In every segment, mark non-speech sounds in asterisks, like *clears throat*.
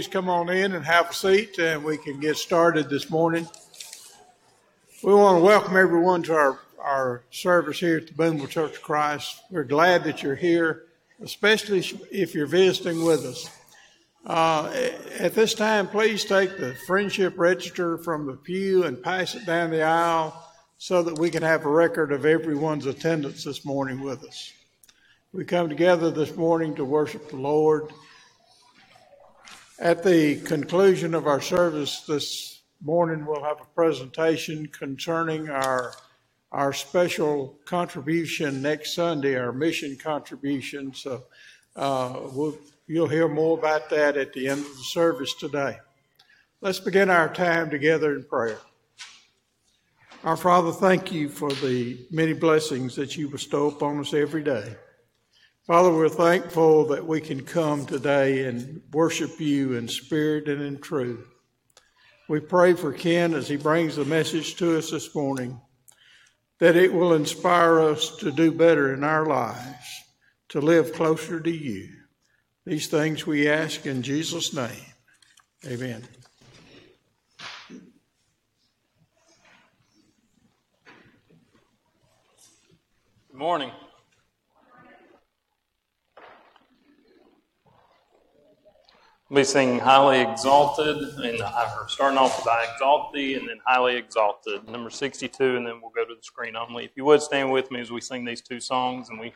please come on in and have a seat, and we can get started this morning. We want to welcome everyone to our, our service here at the Boonville Church of Christ. We're glad that you're here, especially if you're visiting with us. Uh, at this time, please take the friendship register from the pew and pass it down the aisle so that we can have a record of everyone's attendance this morning with us. We come together this morning to worship the Lord. At the conclusion of our service this morning, we'll have a presentation concerning our our special contribution next Sunday, our mission contribution. So uh, we'll, you'll hear more about that at the end of the service today. Let's begin our time together in prayer. Our Father, thank you for the many blessings that you bestow upon us every day. Father, we're thankful that we can come today and worship you in spirit and in truth. We pray for Ken as he brings the message to us this morning that it will inspire us to do better in our lives, to live closer to you. These things we ask in Jesus' name. Amen. Good morning. Be singing Highly Exalted, and uh, starting off with I Exalt Thee, and then Highly Exalted, number 62, and then we'll go to the screen only. If you would stand with me as we sing these two songs, and we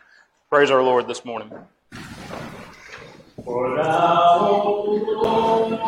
praise our Lord this morning. For thou, Lord,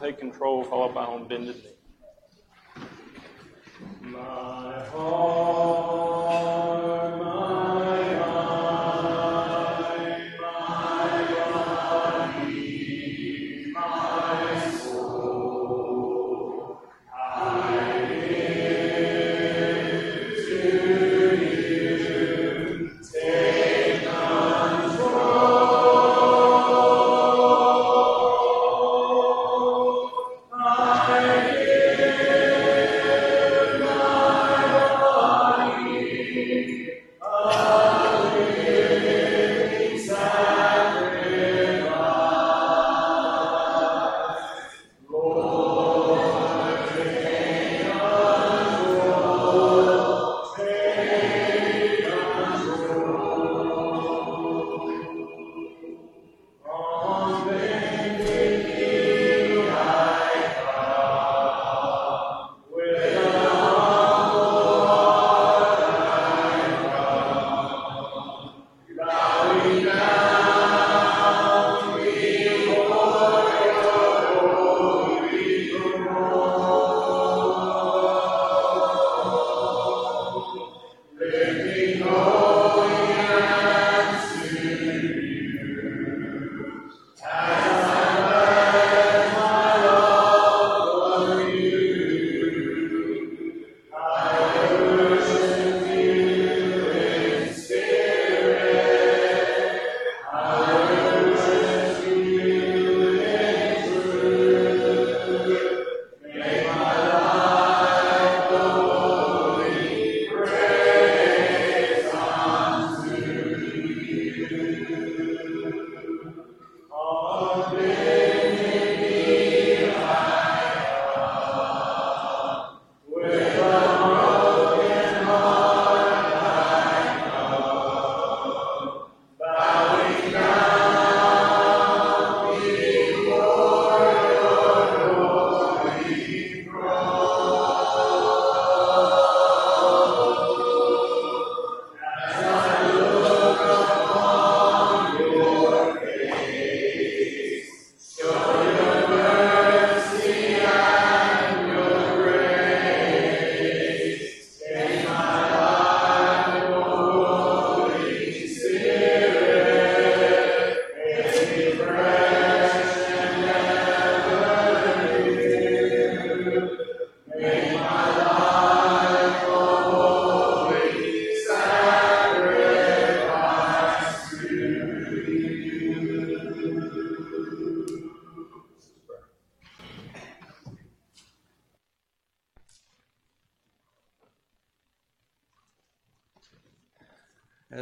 Take Control, followed by On Bended Knee.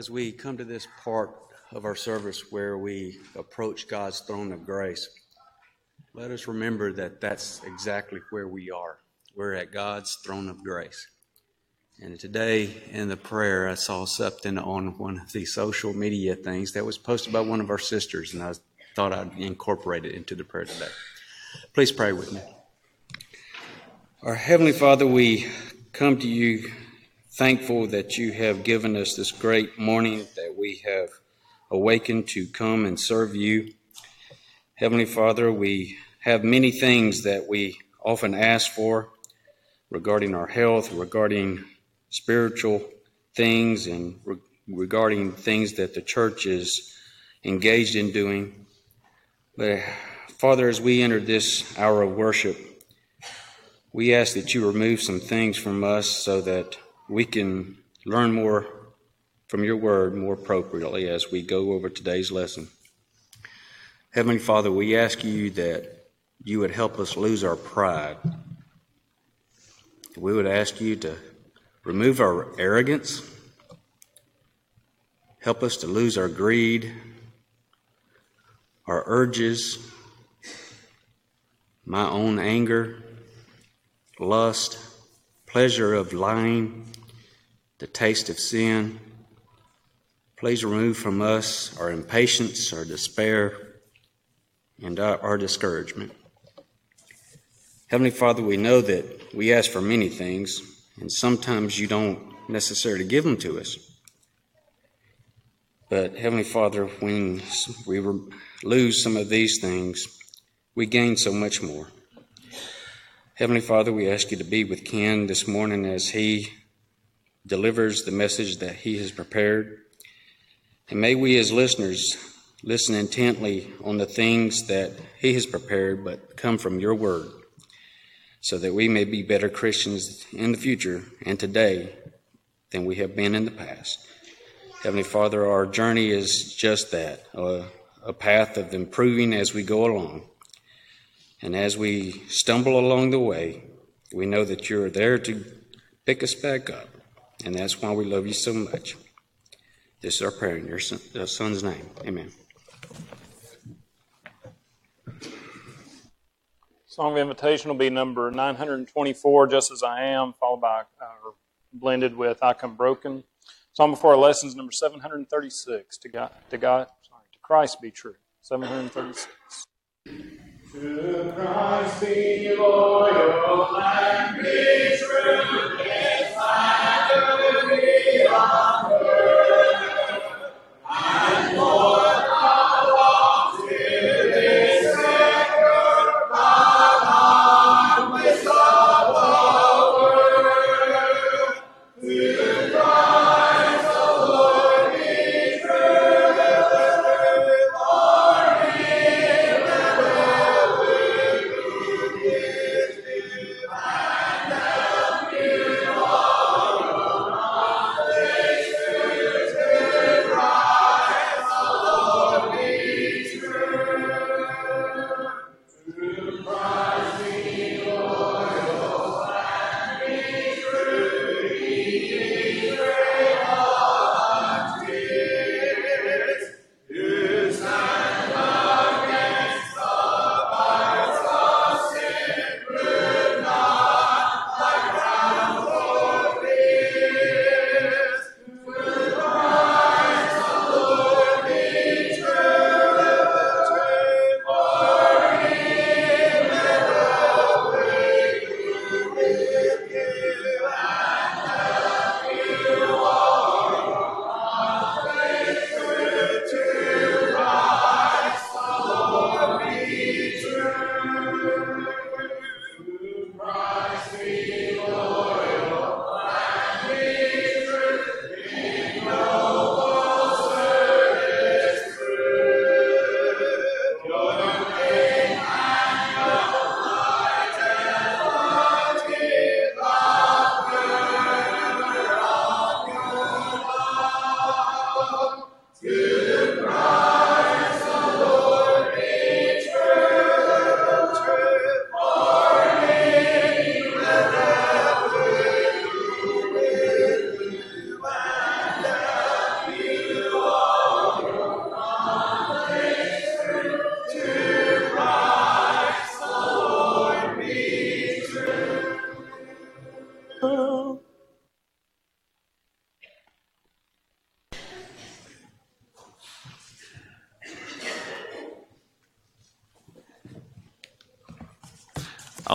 As we come to this part of our service where we approach God's throne of grace, let us remember that that's exactly where we are. We're at God's throne of grace. And today in the prayer, I saw something on one of the social media things that was posted by one of our sisters, and I thought I'd incorporate it into the prayer today. Please pray with me. Our Heavenly Father, we come to you thankful that you have given us this great morning that we have awakened to come and serve you. Heavenly Father, we have many things that we often ask for regarding our health, regarding spiritual things, and re- regarding things that the church is engaged in doing. But Father, as we enter this hour of worship, we ask that you remove some things from us so that we can learn more from your word more appropriately as we go over today's lesson. Heavenly Father, we ask you that you would help us lose our pride. We would ask you to remove our arrogance, help us to lose our greed, our urges, my own anger, lust, pleasure of lying, the taste of sin. Please remove from us our impatience, our despair, and our, our discouragement. Heavenly Father, we know that we ask for many things, and sometimes you don't necessarily give them to us. But Heavenly Father, when we lose some of these things, we gain so much more. Heavenly Father, we ask you to be with Ken this morning as he delivers the message that he has prepared. And may we, as listeners, listen intently on the things that he has prepared, but come from your word, so that we may be better Christians in the future and today than we have been in the past. Heavenly Father, our journey is just that a, a path of improving as we go along. And as we stumble along the way, we know that you're there to pick us back up. And that's why we love you so much. This is our prayer in your son, uh, son's name. Amen. Song of invitation will be number 924, Just As I Am, followed by, uh, blended with I Come Broken. Song before our lessons, number 736, to God, to God, sorry, to Christ be true. 736. To Christ be loyal and be true, yes, I on. And Lord,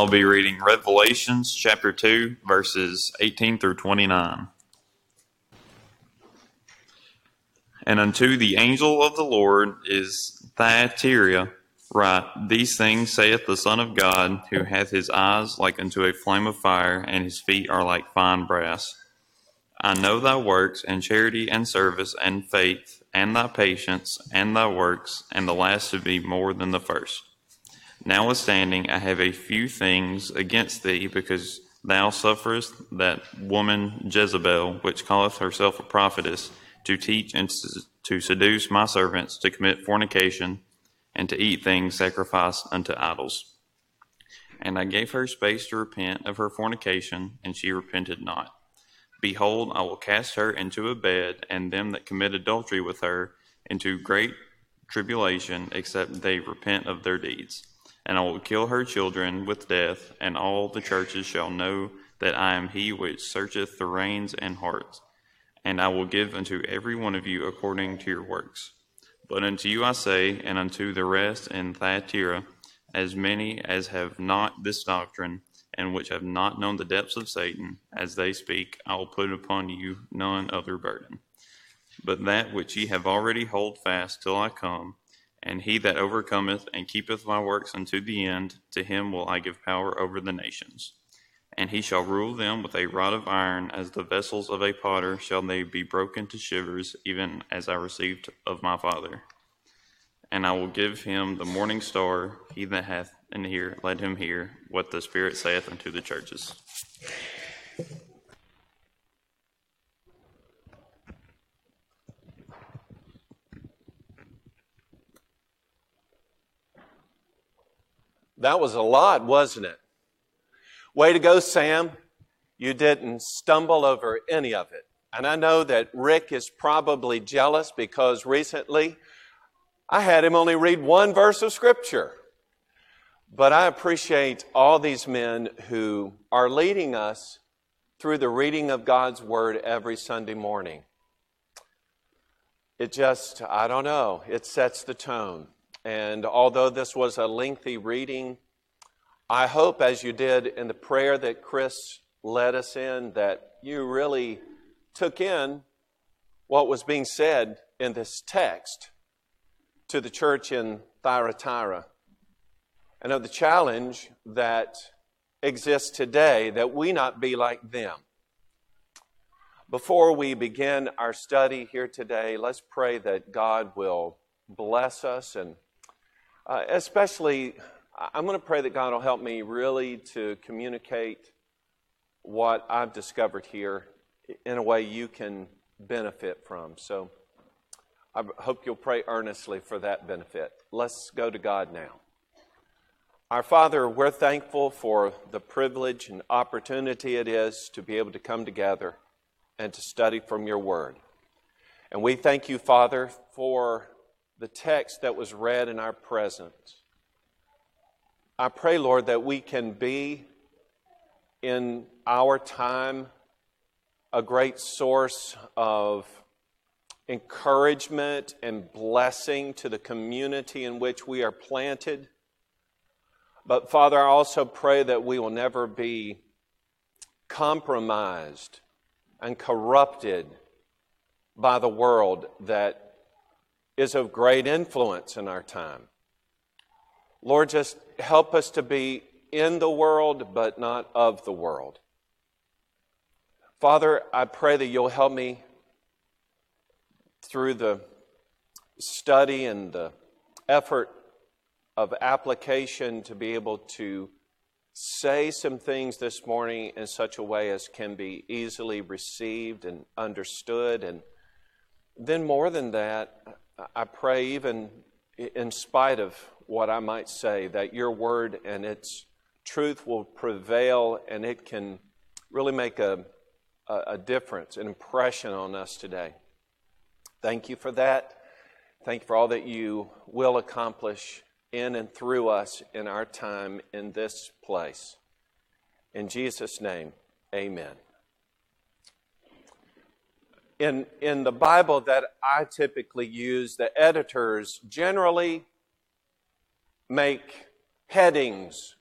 I'll be reading Revelations chapter 2, verses 18 through 29. And unto the angel of the Lord is Thyatira write, These things saith the Son of God, who hath his eyes like unto a flame of fire, and his feet are like fine brass. I know thy works, and charity, and service, and faith, and thy patience, and thy works, and the last to be more than the first. Notwithstanding, I have a few things against thee, because thou sufferest that woman Jezebel, which calleth herself a prophetess, to teach and to seduce my servants to commit fornication, and to eat things sacrificed unto idols. And I gave her space to repent of her fornication, and she repented not. Behold, I will cast her into a bed, and them that commit adultery with her into great tribulation, except they repent of their deeds. And I will kill her children with death, and all the churches shall know that I am he which searcheth the reins and hearts. And I will give unto every one of you according to your works. But unto you I say, and unto the rest in Thyatira, as many as have not this doctrine, and which have not known the depths of Satan, as they speak, I will put upon you none other burden. But that which ye have already hold fast till I come, And he that overcometh and keepeth my works unto the end, to him will I give power over the nations. And he shall rule them with a rod of iron, as the vessels of a potter shall they be broken to shivers, even as I received of my Father. And I will give him the morning star. He that hath an ear, let him hear what the Spirit saith unto the churches. That was a lot, wasn't it? Way to go, Sam. You didn't stumble over any of it. And I know that Rick is probably jealous because recently I had him only read one verse of Scripture. But I appreciate all these men who are leading us through the reading of God's Word every Sunday morning. It just, I don't know, it sets the tone. And although this was a lengthy reading, I hope, as you did in the prayer that Chris led us in, that you really took in what was being said in this text to the church in Thyatira and of the challenge that exists today that we not be like them. Before we begin our study here today, let's pray that God will bless us and uh, especially, I'm going to pray that God will help me really to communicate what I've discovered here in a way you can benefit from. So I hope you'll pray earnestly for that benefit. Let's go to God now. Our Father, we're thankful for the privilege and opportunity it is to be able to come together and to study from your word. And we thank you, Father, for the text that was read in our presence. I pray, Lord, that we can be in our time a great source of encouragement and blessing to the community in which we are planted. But Father, I also pray that we will never be compromised and corrupted by the world that is of great influence in our time. Lord, just help us to be in the world, but not of the world. Father, I pray that you'll help me through the study and the effort of application to be able to say some things this morning in such a way as can be easily received and understood. And then, more than that, I pray, even in spite of what I might say, that your word and its truth will prevail and it can really make a, a, difference, an impression on us today. Thank you for that. Thank you for all that you will accomplish in and through us in our time in this place. In Jesus' name, amen in, in the Bible that I typically use, the editors generally make headings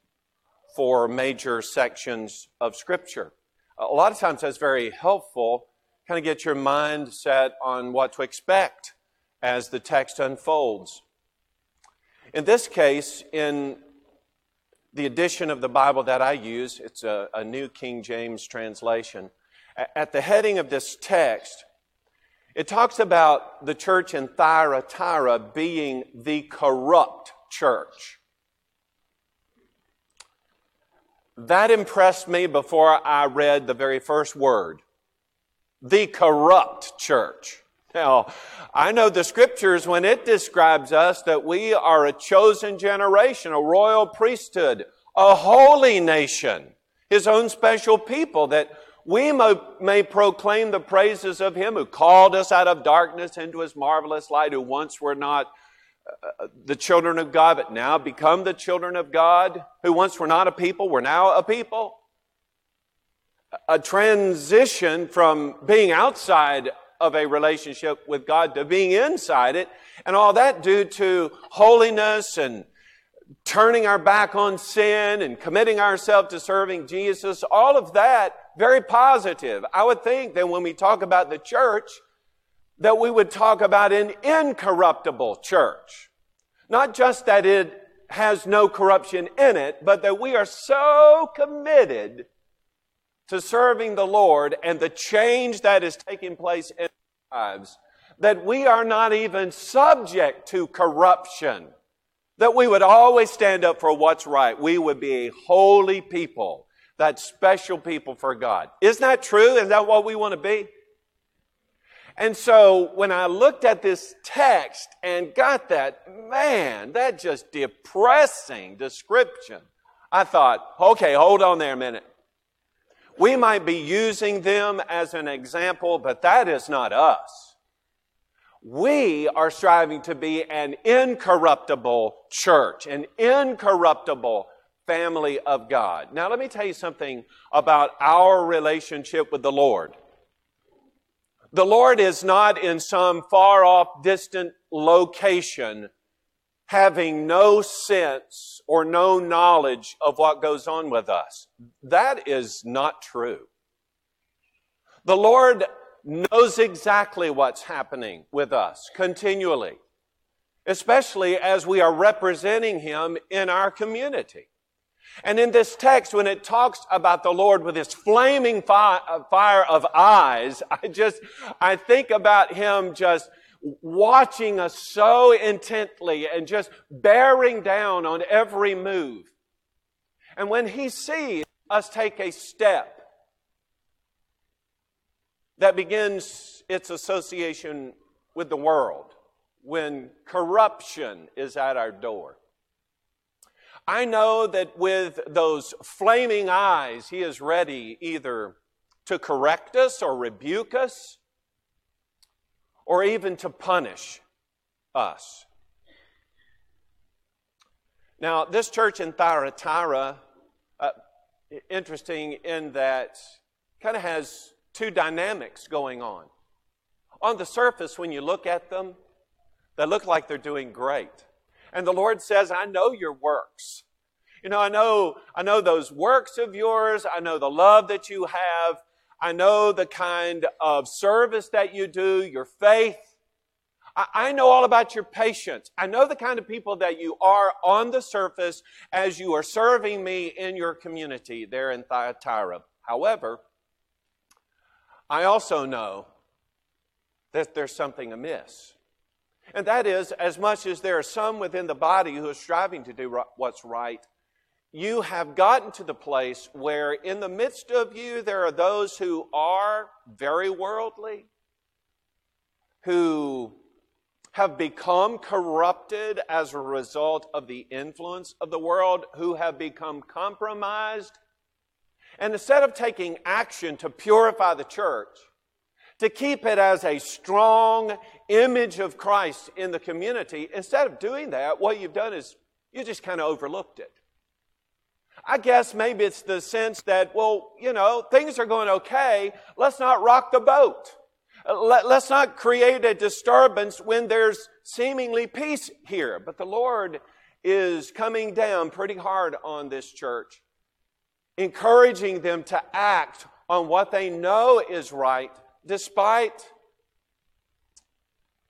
for major sections of Scripture. A lot of times that's very helpful, kind of get your mind set on what to expect as the text unfolds. In this case, in the edition of the Bible that I use, it's a, a New King James translation. At the heading of this text, it talks about the church in Thyatira being the corrupt church. That impressed me before I read the very first word. The corrupt church. Now, I know the scriptures when it describes us that we are a chosen generation, a royal priesthood, a holy nation, his own special people, that we may proclaim the praises of him who called us out of darkness into his marvelous light, who once were not uh, the children of God, but now become the children of God, who once were not a people, were now a people. A transition from being outside of a relationship with God to being inside it, and all that due to holiness and turning our back on sin and committing ourselves to serving Jesus, all of that very positive. I would think that when we talk about the church, that we would talk about an incorruptible church. Not just that it has no corruption in it, but that we are so committed to serving the Lord and the change that is taking place in our lives that we are not even subject to corruption. That we would always stand up for what's right. We would be a holy people, that special people for God. Isn't that true? Is that what we want to be? And so when I looked at this text and got that, man, that just depressing description, I thought, okay, hold on there a minute. We might be using them as an example, but that is not us. We are striving to be an incorruptible church, an incorruptible family of God. Now, let me tell you something about our relationship with the Lord. The Lord is not in some far off, distant location having no sense or no knowledge of what goes on with us. That is not true. The Lord knows exactly what's happening with us continually, especially as we are representing Him in our community. And in this text, when it talks about the Lord with his flaming uh, fire of eyes, *laughs* I just, I think about him just watching us so intently and just bearing down on every move. And when he sees us take a step that begins its association with the world, when corruption is at our door, I know that with those flaming eyes, He is ready either to correct us or rebuke us or even to punish us. Now, this church in Thyatira, uh, interesting in that kind of has two dynamics going on. On the surface, when you look at them, they look like they're doing great. And the Lord says, I know your works. You know, I know, I know those works of yours. I know the love that you have. I know the kind of service that you do, your faith. I, I know all about your patience. I know the kind of people that you are on the surface as you are serving me in your community there in Thyatira. However, I also know that there's something amiss. And that is, as much as there are some within the body who are striving to do what's right, you have gotten to the place where in the midst of you there are those who are very worldly, who have become corrupted as a result of the influence of the world, who have become compromised. And instead of taking action to purify the church, to keep it as a strong image of Christ in the community, instead of doing that, what you've done is you just kind of overlooked it. I guess maybe it's the sense that, well, you know, things are going okay. Let's not rock the boat. Let, us not create a disturbance when there's seemingly peace here. But the Lord is coming down pretty hard on this church, encouraging them to act on what they know is right despite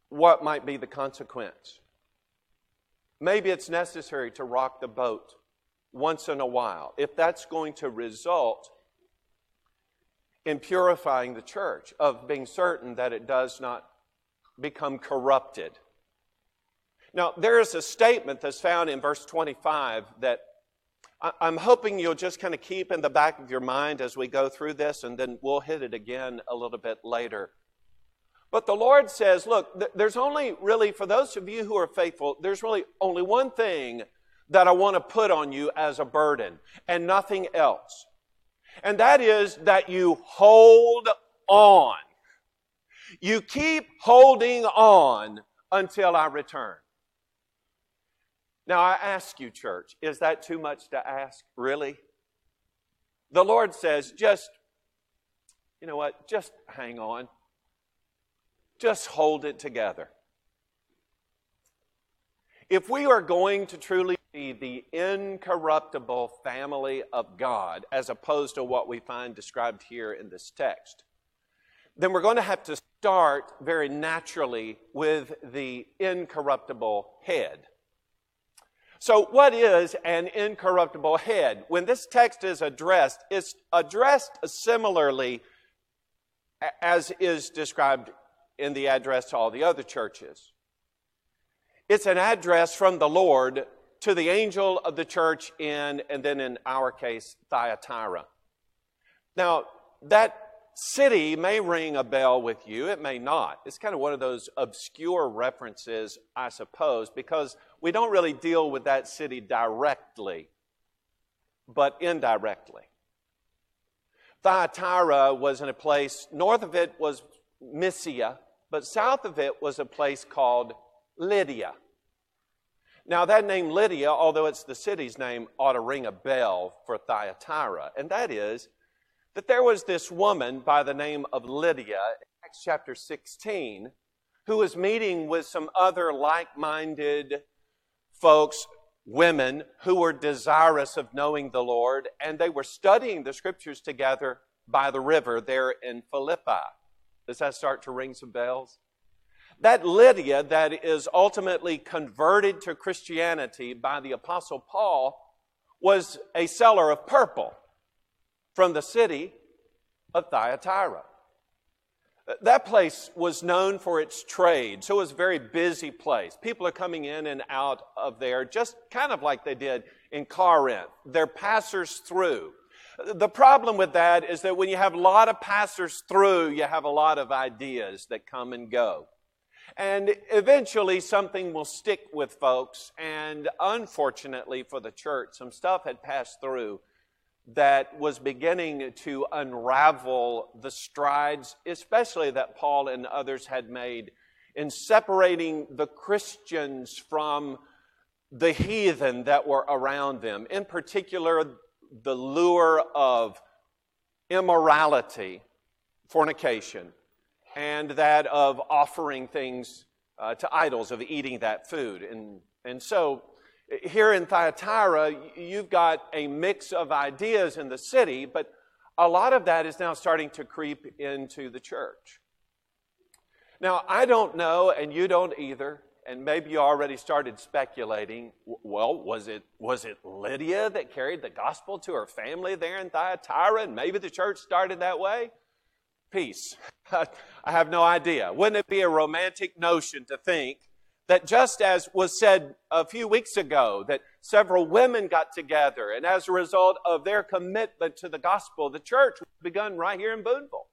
what might be the consequence. Maybe it's necessary to rock the boat once in a while if that's going to result in purifying the church, of being certain that it does not become corrupted. Now, there is a statement that's found in verse 25 that I'm hoping you'll just kind of keep in the back of your mind as we go through this, and then we'll hit it again a little bit later. But the Lord says, look, there's only really, for those of you who are faithful, there's really only one thing that I want to put on you as a burden, and nothing else. And that is that you hold on. You keep holding on until I return. Now, I ask you, church, is that too much to ask? Really? The Lord says, just, you know what, just hang on. Just hold it together. If we are going to truly be the incorruptible family of God, as opposed to what we find described here in this text, then we're going to have to start very naturally with the incorruptible head. So, what is an incorruptible head? When this text is addressed, it's addressed similarly as is described in the address to all the other churches. It's an address from the Lord to the angel of the church in, and then in our case, Thyatira. Now, that city may ring a bell with you, it may not. It's kind of one of those obscure references, I suppose, because we don't really deal with that city directly, but indirectly. Thyatira was in a place, north of it was Mysia, but south of it was a place called Lydia. Now, that name Lydia, although it's the city's name, ought to ring a bell for Thyatira, and that is that there was this woman by the name of Lydia, Acts chapter 16, who was meeting with some other like minded folks, women, who were desirous of knowing the Lord, and they were studying the scriptures together by the river there in Philippi. Does that start to ring some bells? That Lydia, that is ultimately converted to Christianity by the Apostle Paul, was a seller of purple from the city of Thyatira. That place was known for its trade, so it was a very busy place. People are coming in and out of there just kind of like they did in Corinth. They're passers through. The problem with that is that when you have a lot of passers through, you have a lot of ideas that come and go. And eventually something will stick with folks. And unfortunately for the church, some stuff had passed through that was beginning to unravel the strides, especially that Paul and others had made in separating the Christians from the heathen that were around them. In particular, the lure of immorality, fornication, and that of offering things uh, to idols, of eating that food. And, and so here in Thyatira, you've got a mix of ideas in the city, but a lot of that is now starting to creep into the church. Now, I don't know, and you don't either, and maybe you already started speculating. Well, was it, was it Lydia that carried the gospel to her family there in Thyatira, and maybe the church started that way? Peace. *laughs* I have no idea. Wouldn't it be a romantic notion to think that just as was said a few weeks ago, that several women got together, and as a result of their commitment to the gospel, the church begun right here in Boonville.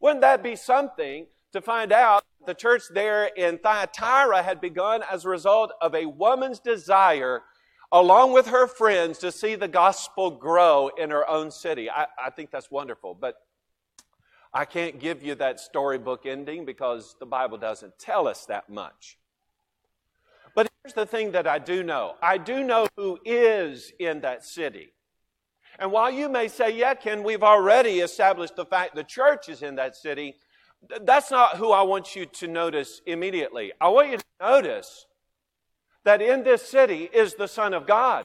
Wouldn't that be something to find out the church there in Thyatira had begun as a result of a woman's desire, along with her friends, to see the gospel grow in her own city? I, I think that's wonderful, but I can't give you that storybook ending because the Bible doesn't tell us that much. But here's the thing that I do know I do know who is in that city. And while you may say, yeah, Ken, we've already established the fact the church is in that city, that's not who I want you to notice immediately. I want you to notice that in this city is the Son of God.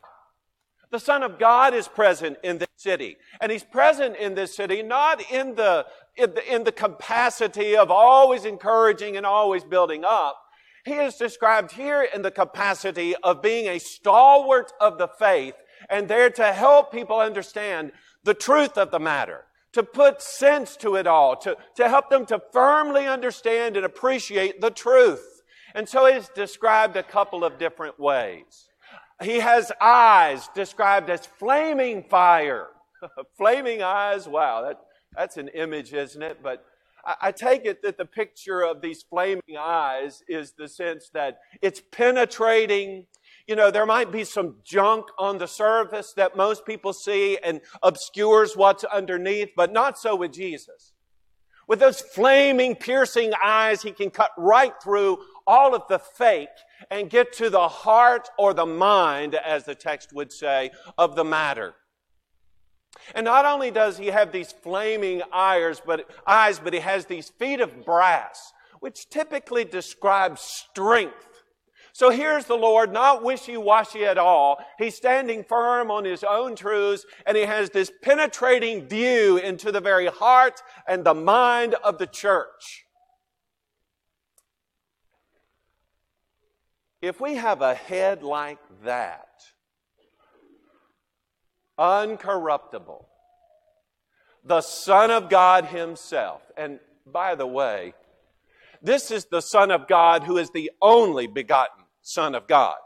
The Son of God is present in this city. And He's present in this city not in the, in the, in the capacity of always encouraging and always building up, he is described here in the capacity of being a stalwart of the faith and there to help people understand the truth of the matter, to put sense to it all, to, to help them to firmly understand and appreciate the truth. And so he's described a couple of different ways. He has eyes described as flaming fire. *laughs* flaming eyes, wow, that, that's an image, isn't it? But I take it that the picture of these flaming eyes is the sense that it's penetrating. You know, there might be some junk on the surface that most people see and obscures what's underneath, but not so with Jesus. With those flaming, piercing eyes, he can cut right through all of the fake and get to the heart or the mind, as the text would say, of the matter. And not only does he have these flaming eyes, but, eyes, but he has these feet of brass, which typically describes strength. So here's the Lord, not wishy-washy at all. He's standing firm on his own truths, and he has this penetrating view into the very heart and the mind of the church. if we have a head like that, uncorruptible, the Son of God Himself, and by the way, this is the Son of God who is the only begotten Son of God.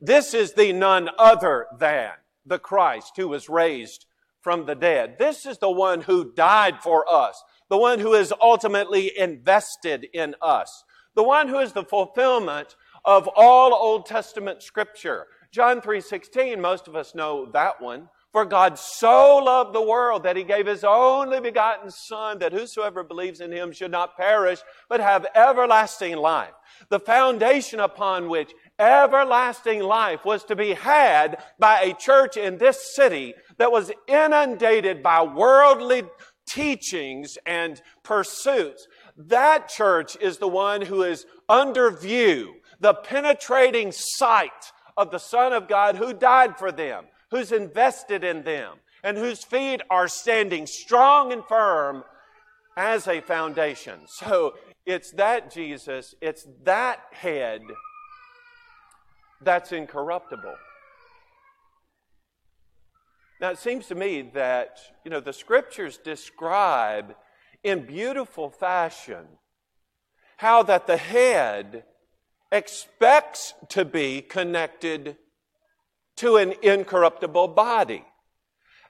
This is the none other than the Christ who was raised from the dead. This is the one who died for us, the one who is ultimately invested in us, the one who is the fulfillment of all Old Testament scripture. John 3:16, most of us know that one. For God so loved the world that he gave his only begotten Son, that whosoever believes in him should not perish, but have everlasting life. The foundation upon which everlasting life was to be had by a church in this city that was inundated by worldly teachings and pursuits. That church is the one who is under view, the penetrating sight of the Son of God who died for them who's invested in them, and whose feet are standing strong and firm as a foundation. *laughs* So it's that Jesus, it's that head that's incorruptible. Now, it seems to me that, you know, the scriptures describe in beautiful fashion how that the head expects to be connected to an incorruptible body.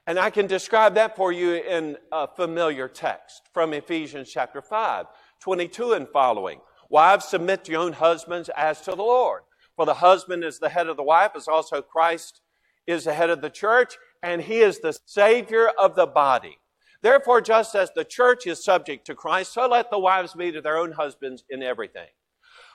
And I can describe that for you in a familiar text from Ephesians chapter 5, 22 and following. Wives, submit to your own husbands as to the Lord. For the husband is the head of the wife, as also Christ is the head of the church, and he is the Savior of the body. Therefore, just as the church is subject to Christ, so let the wives be to their own husbands in everything.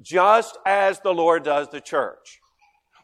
just as the Lord does the church.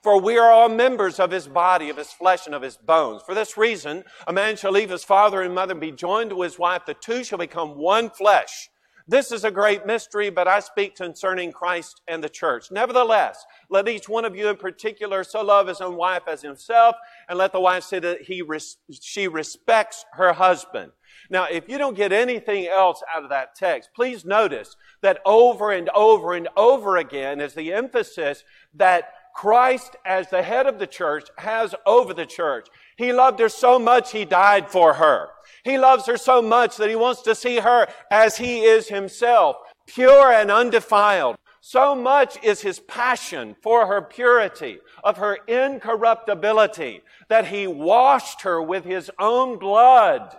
For we are all members of his body, of his flesh, and of his bones. For this reason, a man shall leave his father and mother and be joined to his wife. The two shall become one flesh. This is a great mystery, but I speak concerning Christ and the church. Nevertheless, let each one of you in particular so love his own wife as himself, and let the wife say that he res- she respects her husband. Now, if you don't get anything else out of that text, please notice that over and over and over again is the emphasis that Christ, as the head of the church, has over the church. He loved her so much, he died for her. He loves her so much that he wants to see her as he is himself, pure and undefiled. So much is his passion for her purity, of her incorruptibility, that he washed her with his own blood.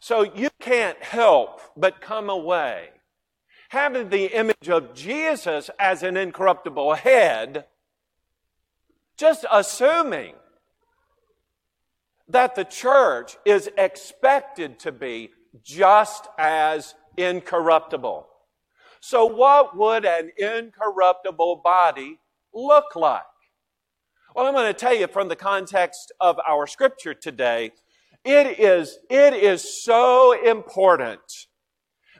So you can't help but come away having the image of Jesus as an incorruptible head, just assuming that the church is expected to be just as incorruptible. So, what would an incorruptible body look like? Well, I'm going to tell you from the context of our scripture today, it is, it is so important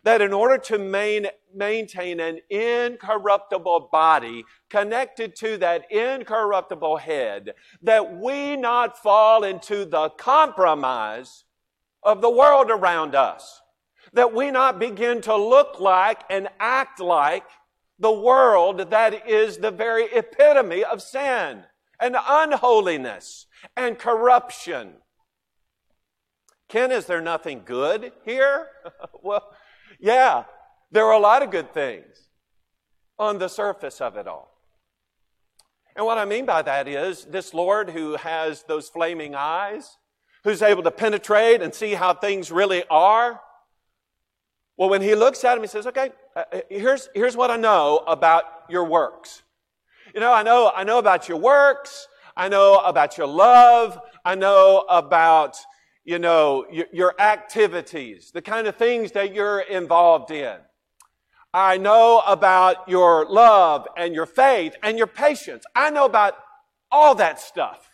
that in order to main, maintain an incorruptible body connected to that incorruptible head, that we not fall into the compromise of the world around us, that we not begin to look like and act like the world that is the very epitome of sin and unholiness and corruption. Ken, is there nothing good here? *laughs* well, yeah, there are a lot of good things on the surface of it all. And what I mean by that is this Lord who has those flaming eyes, who's able to penetrate and see how things really are. Well, when he looks at him, he says, okay, uh, here's, here's what I know about your works. You know, I know, I know about your works. I know about your love. I know about you know, your, your activities, the kind of things that you're involved in. I know about your love and your faith and your patience. I know about all that stuff.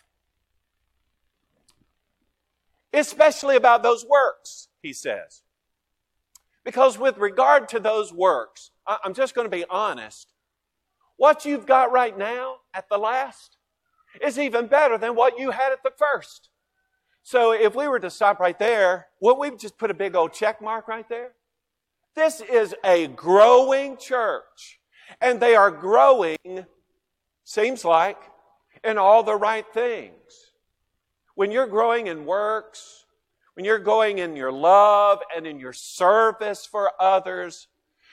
Especially about those works, he says. Because with regard to those works, I'm just going to be honest. What you've got right now at the last is even better than what you had at the first. So if we were to stop right there, wouldn't we just put a big old check mark right there? This is a growing church. And they are growing, seems like, in all the right things. When you're growing in works, when you're going in your love and in your service for others,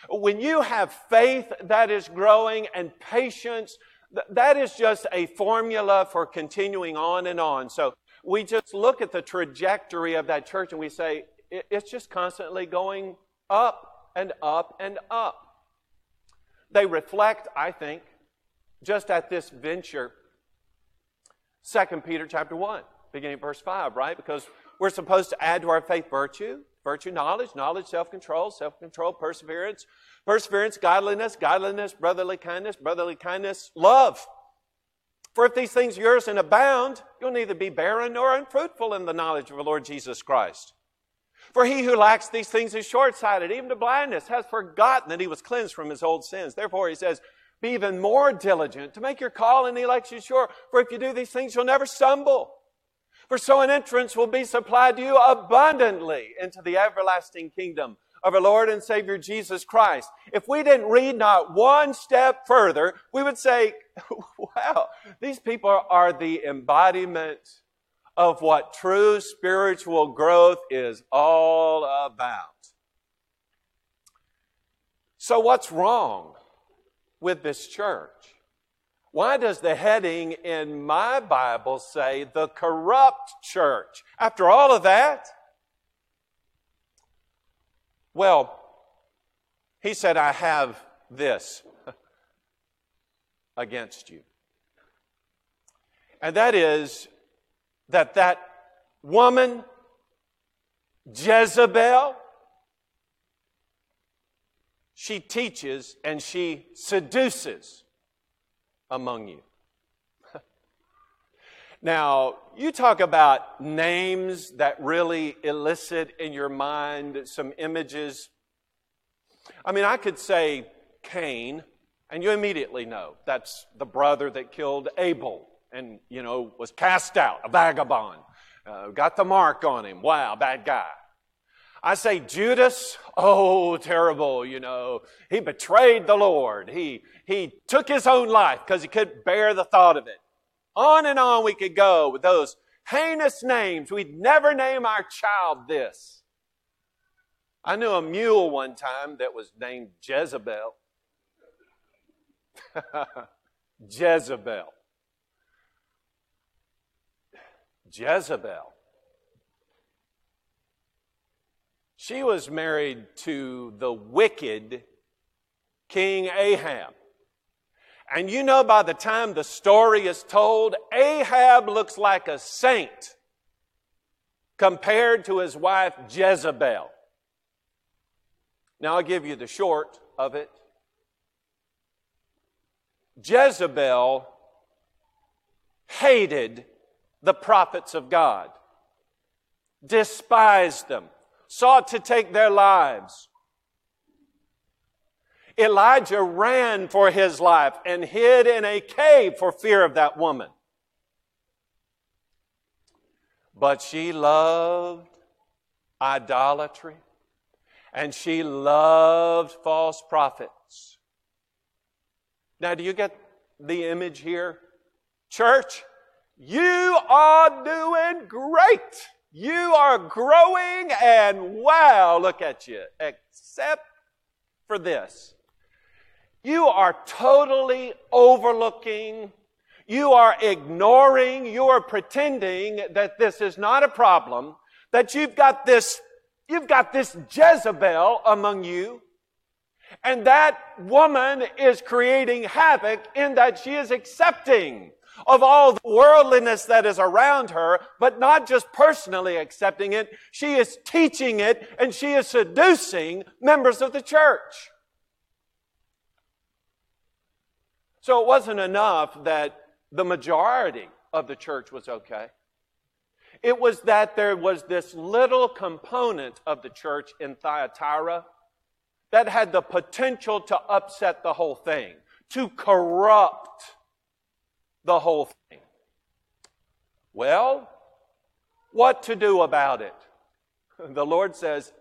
when you have faith that is growing and patience, that is just a formula for continuing on and on. So we just look at the trajectory of that church and we say, it's just constantly going up and up and up. They reflect, I think, just at this venture, 2 Peter chapter 1, beginning verse 5, right? Because we're supposed to add to our faith virtue, virtue, knowledge, knowledge, self control, self control, perseverance, perseverance, godliness, godliness, brotherly kindness, brotherly kindness, love. For if these things are yours and abound, you'll neither be barren nor unfruitful in the knowledge of the Lord Jesus Christ. For he who lacks these things is short sighted, even to blindness, has forgotten that he was cleansed from his old sins. Therefore, he says, Be even more diligent to make your call and election sure. For if you do these things, you'll never stumble. For so an entrance will be supplied to you abundantly into the everlasting kingdom of our Lord and Savior Jesus Christ. If we didn't read not one step further, we would say, *laughs* wow, these people are the embodiment of what true spiritual growth is all about. So what's wrong with this church? Why does the heading in my Bible say the corrupt church? After all of that, well, he said, I have this *laughs* against you. And that is that that woman, Jezebel, she teaches and she seduces among you. *laughs* now, you talk about names that really elicit in your mind some images. I mean, I could say Cain, and you immediately know that's the brother that killed Abel and, you know, was cast out, a vagabond. Uh, got the mark on him. Wow, bad guy. I say Judas, oh, terrible, you know. He betrayed the Lord. He, he took his own life because he couldn't bear the thought of it. On and on we could go with those heinous names. We'd never name our child this. I knew a mule one time that was named Jezebel. *laughs* Jezebel. Jezebel. She was married to the wicked King Ahab. And you know, by the time the story is told, Ahab looks like a saint compared to his wife Jezebel. Now, I'll give you the short of it. Jezebel hated the prophets of God, despised them, sought to take their lives. Elijah ran for his life and hid in a cave for fear of that woman. But she loved idolatry and she loved false prophets. Now, do you get the image here? Church, you are doing great. You are growing, and wow, look at you. Except for this. You are totally overlooking, you are ignoring, you are pretending that this is not a problem, that you've got this, you've got this Jezebel among you, and that woman is creating havoc in that she is accepting of all the worldliness that is around her, but not just personally accepting it. She is teaching it and she is seducing members of the church. So it wasn't enough that the majority of the church was okay. It was that there was this little component of the church in Thyatira that had the potential to upset the whole thing, to corrupt the whole thing. Well, what to do about it? *laughs* The Lord says,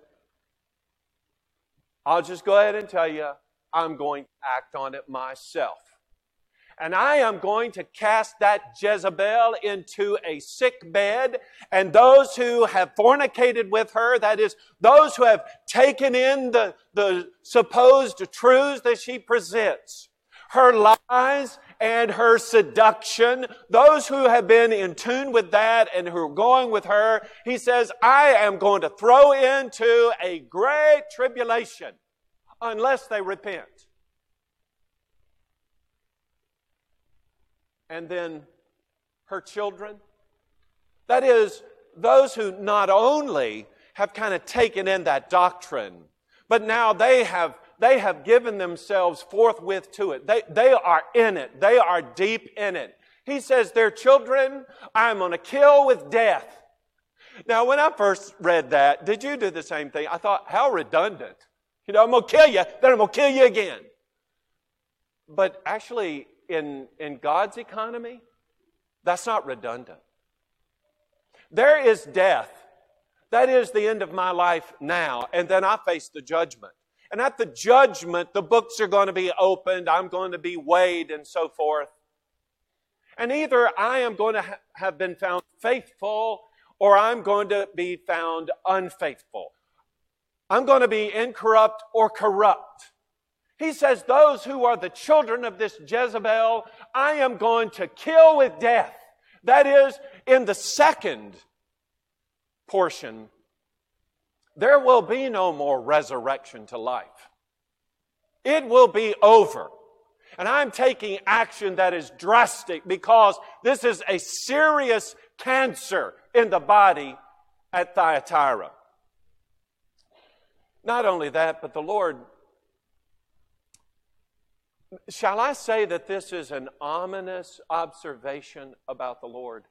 I'll just go ahead and tell you, I'm going to act on it myself. And I am going to cast that Jezebel into a sick bed, and those who have fornicated with her, that is, those who have taken in the, the supposed truths that she presents, her lies and her seduction, those who have been in tune with that and who are going with her, he says, I am going to throw into a great tribulation unless they repent. And then her children. That is, those who not only have kind of taken in that doctrine, but now they have they have given themselves forthwith to it. They, they are in it. They are deep in it. He says, their children, I'm going to kill with death. Now, when I first read that, did you do the same thing? I thought, how redundant. You know, I'm going to kill you, then I'm going to kill you again. But actually, in, in God's economy, that's not redundant. There is death. That is the end of my life now, and then I face the judgment. And at the judgment, the books are going to be opened, I'm going to be weighed, and so forth. And either I am going to ha- have been found faithful or I'm going to be found unfaithful. I'm going to be incorrupt or corrupt. He says, Those who are the children of this Jezebel, I am going to kill with death. That is, in the second portion there will be no more resurrection to life. It will be over. And I'm taking action that is drastic because this is a serious cancer in the body at Thyatira. Not only that, but the Lord, shall I say that this is an ominous observation about the Lord?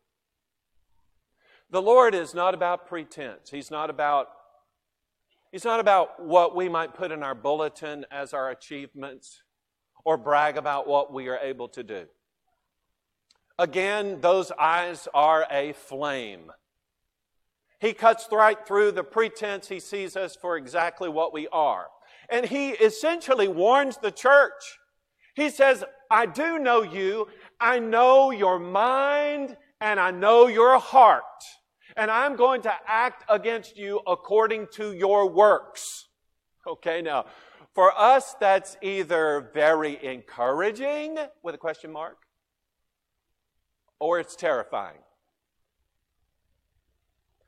The Lord is not about pretense. He's not about He's not about what we might put in our bulletin as our achievements or brag about what we are able to do. Again, those eyes are a flame. He cuts right through the pretense. He sees us for exactly what we are. And he essentially warns the church. He says, I do know you. I know your mind and I know your heart and I'm going to act against you according to your works. Okay, now, for us, that's either very encouraging, with a question mark, or it's terrifying.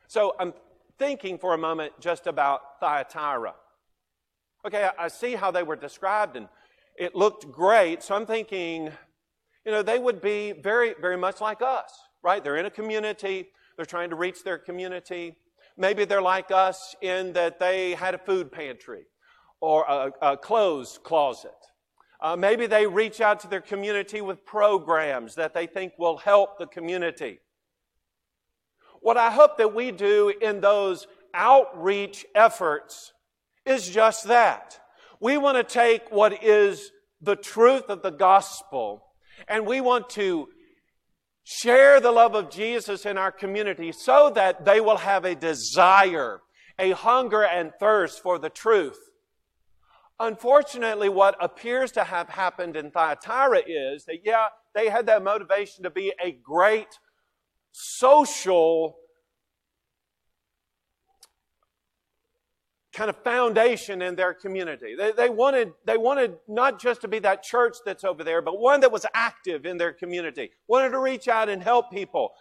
So I'm thinking for a moment just about Thyatira. Okay, I see how they were described and it looked great, so I'm thinking, you know, they would be very, very much like us, right? They're in a community, they're trying to reach their community. Maybe they're like us in that they had a food pantry or a, a clothes closet. Uh, maybe they reach out to their community with programs that they think will help the community. What I hope that we do in those outreach efforts is just that. We want to take what is the truth of the gospel and we want to Share the love of Jesus in our community so that they will have a desire, a hunger and thirst for the truth. Unfortunately, what appears to have happened in Thyatira is that, yeah, they had that motivation to be a great social kind of foundation in their community. They, they, wanted, they wanted not just to be that church that's over there, but one that was active in their community, wanted to reach out and help people.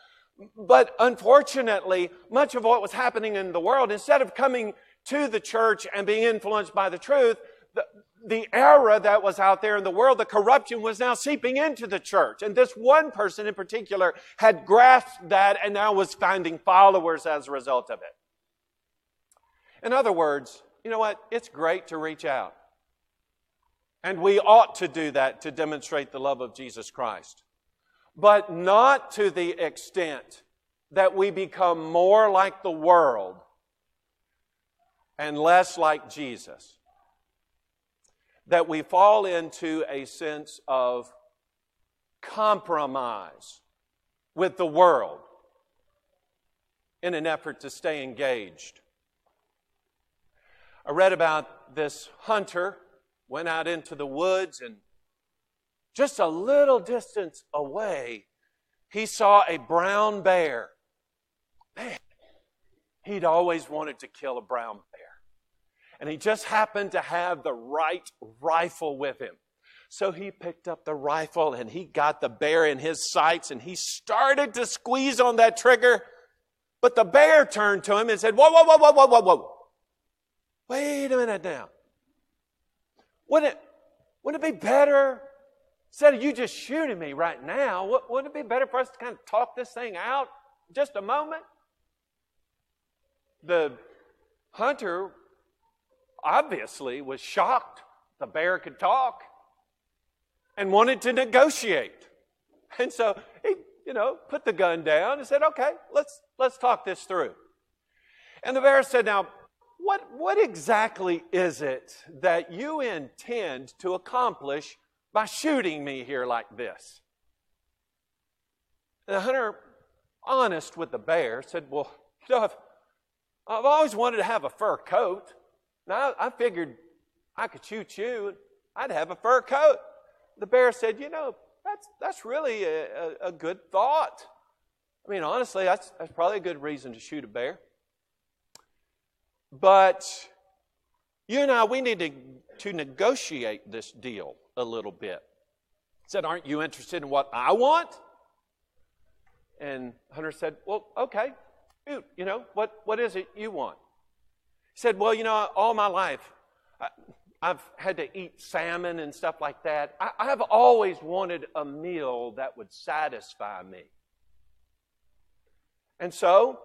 But unfortunately, much of what was happening in the world, instead of coming to the church and being influenced by the truth, the, the era that was out there in the world, the corruption was now seeping into the church. And this one person in particular had grasped that and now was finding followers as a result of it. In other words, you know what? It's great to reach out. And we ought to do that to demonstrate the love of Jesus Christ. But not to the extent that we become more like the world and less like Jesus. That we fall into a sense of compromise with the world in an effort to stay engaged. I read about this hunter went out into the woods and just a little distance away he saw a brown bear. Man, he'd always wanted to kill a brown bear. And he just happened to have the right rifle with him. So he picked up the rifle and he got the bear in his sights and he started to squeeze on that trigger. But the bear turned to him and said, Whoa, whoa, whoa, whoa, whoa, whoa, whoa. Wait a minute now. Wouldn't it, wouldn't it be better, instead of you just shooting me right now, wouldn't it be better for us to kind of talk this thing out just a moment? The hunter obviously was shocked the bear could talk and wanted to negotiate. And so he, you know, put the gun down and said, okay, let's, let's talk this through. And the bear said, now, what, what exactly is it that you intend to accomplish by shooting me here like this? And the hunter, honest with the bear, said, well, you know, I've, I've always wanted to have a fur coat. Now, I figured I could shoot you, I'd have a fur coat. The bear said, You know, that's, that's really a, a, a good thought. I mean, honestly, that's, that's probably a good reason to shoot a bear. But you and I, we need to, to negotiate this deal a little bit. He said, Aren't you interested in what I want? And Hunter said, Well, okay, shoot, you know, what, what is it you want? He said, Well, you know, all my life, I, I've had to eat salmon and stuff like that. I, I've always wanted a meal that would satisfy me. And so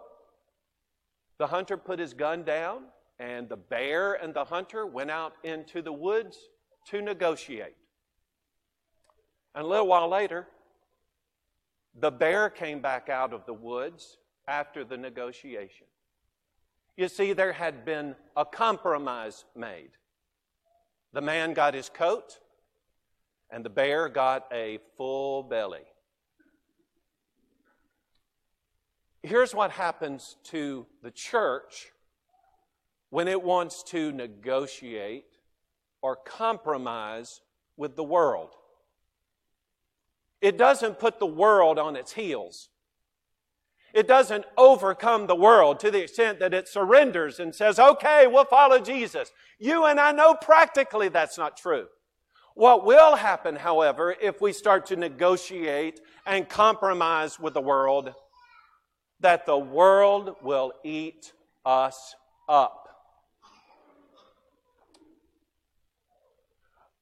the hunter put his gun down, and the bear and the hunter went out into the woods to negotiate. And a little while later, the bear came back out of the woods after the negotiation. You see, there had been a compromise made. The man got his coat, and the bear got a full belly. Here's what happens to the church when it wants to negotiate or compromise with the world. It doesn't put the world on its heels. It doesn't overcome the world to the extent that it surrenders and says, okay, we'll follow Jesus. You and I know practically that's not true. What will happen, however, if we start to negotiate and compromise with the world, that the world will eat us up.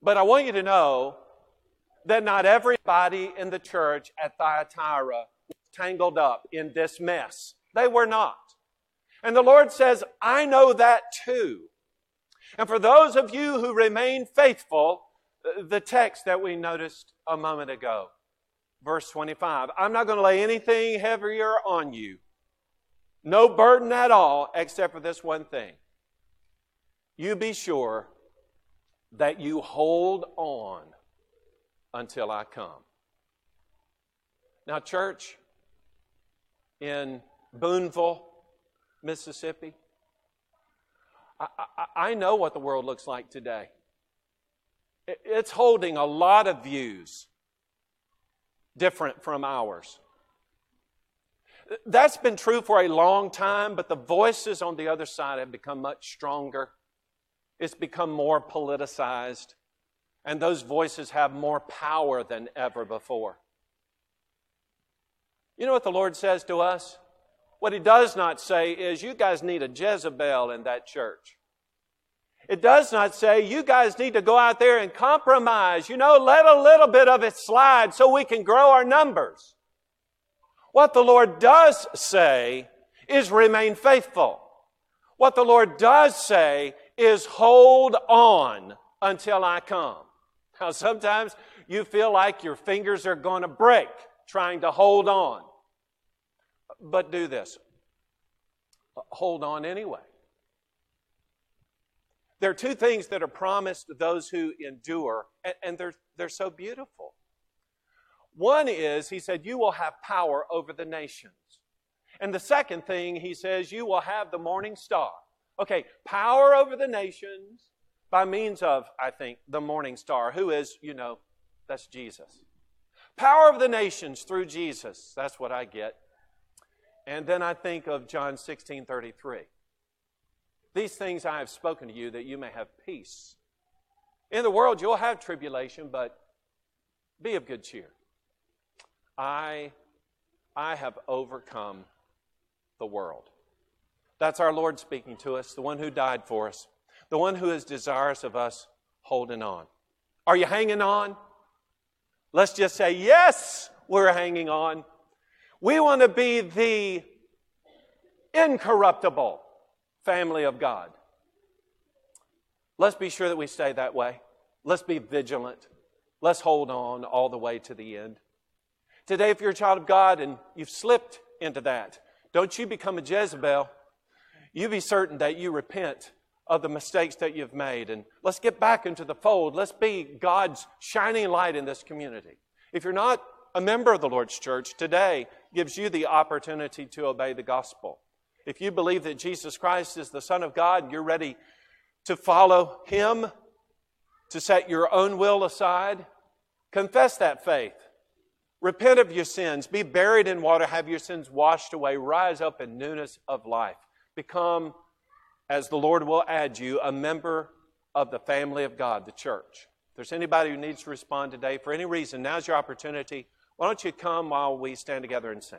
But I want you to know that not everybody in the church at Thyatira was tangled up in this mess. They were not. And the Lord says, I know that too. And for those of you who remain faithful, the text that we noticed a moment ago, verse 25, I'm not going to lay anything heavier on you. No burden at all, except for this one thing. You be sure that you hold on until I come. Now, church, in Booneville, Mississippi. I, I, I, know what the world looks like today. It's holding a lot of views different from ours. That's been true for a long time, but the voices on the other side have become much stronger. It's become more politicized, and those voices have more power than ever before. You know what the Lord says to us? What He does not say is, you guys need a Jezebel in that church. It does not say, you guys need to go out there and compromise. You know, let a little bit of it slide so we can grow our numbers. What the Lord does say is remain faithful. What the Lord does say is hold on until I come. Now, sometimes you feel like your fingers are going to break trying to hold on. But do this hold on anyway. There are two things that are promised to those who endure, and, and they're, they're so beautiful. One is, he said, you will have power over the nations. And the second thing, he says, you will have the morning star. Okay, power over the nations by means of, I think, the morning star, who is, you know, that's Jesus. Power of the nations through Jesus. That's what I get. And then I think of John 16 33. These things I have spoken to you that you may have peace. In the world you'll have tribulation, but be of good cheer. I, I have overcome the world. That's our Lord speaking to us, the one who died for us, the one who is desirous of us holding on. Are you hanging on? Let's just say, yes, we're hanging on. We want to be the incorruptible family of God. Let's be sure that we stay that way. Let's be vigilant. Let's hold on all the way to the end. Today, if you're a child of God and you've slipped into that, don't you become a Jezebel. You be certain that you repent of the mistakes that you've made. And let's get back into the fold. Let's be God's shining light in this community. If you're not a member of the Lord's church, today gives you the opportunity to obey the gospel. If you believe that Jesus Christ is the Son of God, you're ready to follow Him, to set your own will aside, confess that faith. Repent of your sins. Be buried in water. Have your sins washed away. Rise up in newness of life. Become, as the Lord will add you, a member of the family of God, the church. If there's anybody who needs to respond today for any reason, now's your opportunity. Why don't you come while we stand together and sing?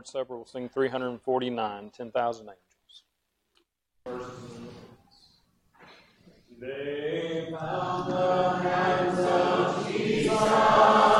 Lord's Supper, we'll sing 349, 10,000 Angels. They bound the hands of Jesus.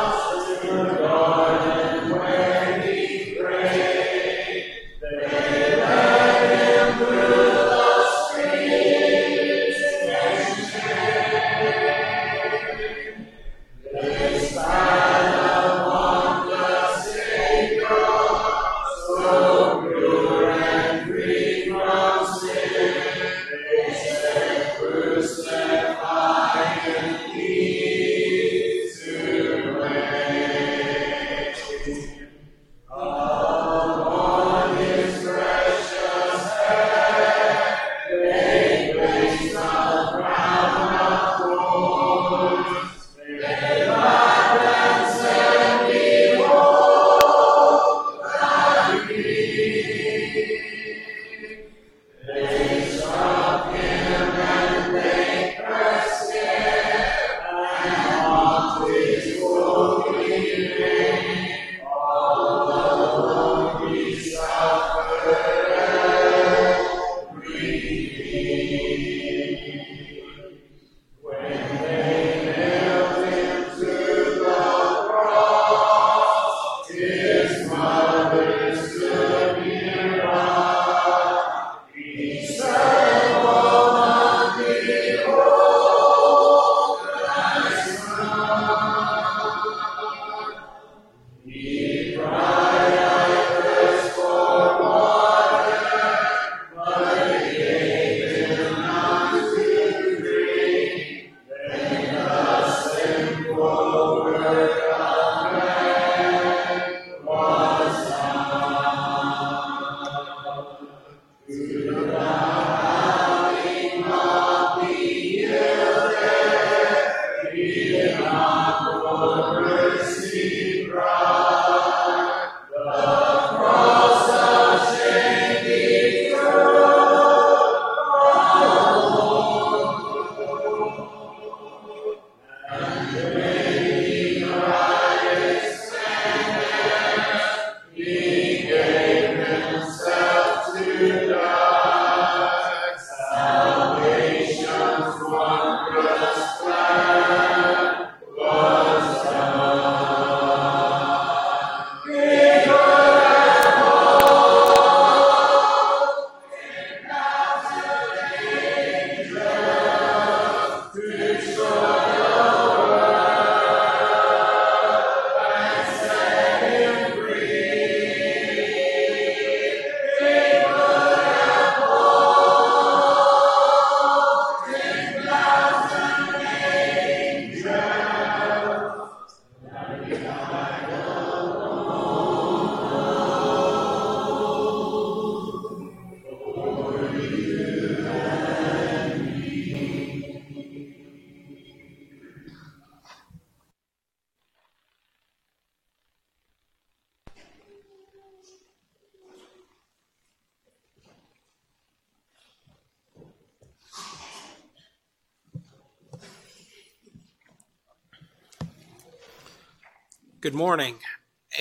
Good morning.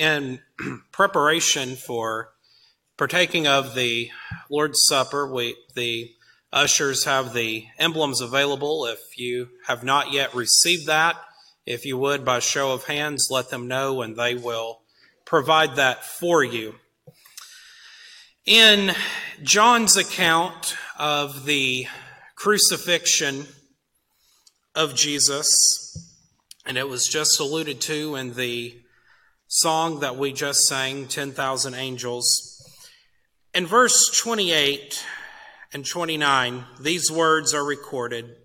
In *clears throat* preparation for partaking of the Lord's Supper, we, the ushers have the emblems available. If you have not yet received that, if you would, by show of hands, let them know and they will provide that for you. In John's account of the crucifixion of Jesus, and it was just alluded to in the song that we just sang, 10,000 Angels. In verse 28 and 29, these words are recorded.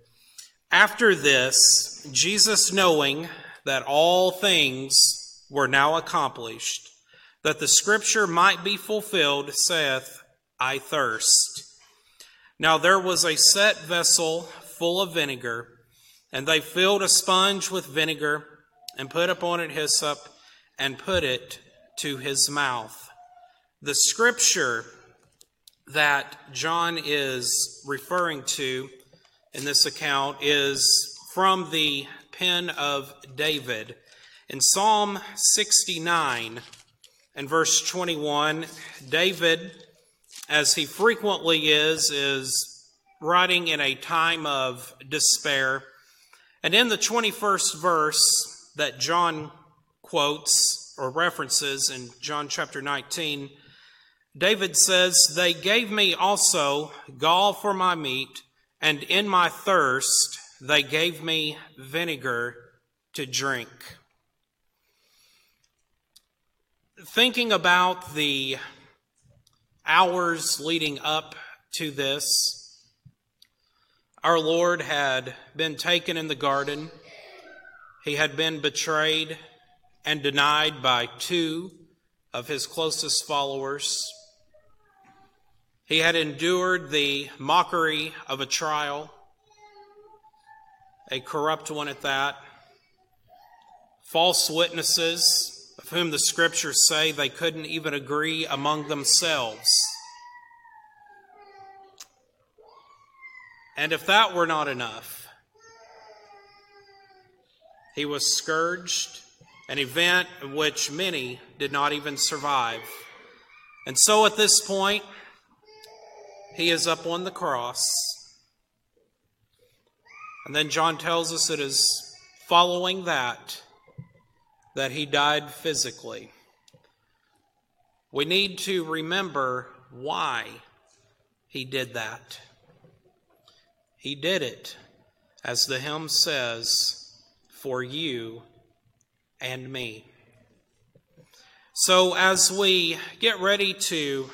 After this, Jesus, knowing that all things were now accomplished, that the scripture might be fulfilled, saith, I thirst. Now there was a set vessel full of vinegar and they filled a sponge with vinegar and put upon it hyssop and put it to his mouth. The scripture that John is referring to in this account is from the pen of David. In Psalm 69 and verse 21, David, as he frequently is, is writing in a time of despair and in the 21st verse that John quotes or references in John chapter 19, David says, They gave me also gall for my meat, and in my thirst they gave me vinegar to drink. Thinking about the hours leading up to this, our Lord had been taken in the garden. He had been betrayed and denied by two of his closest followers. He had endured the mockery of a trial, a corrupt one at that. False witnesses, of whom the scriptures say they couldn't even agree among themselves. And if that were not enough, he was scourged, an event in which many did not even survive. And so at this point, he is up on the cross. And then John tells us it is following that that he died physically. We need to remember why he did that. He did it, as the hymn says, for you and me. So, as we get ready to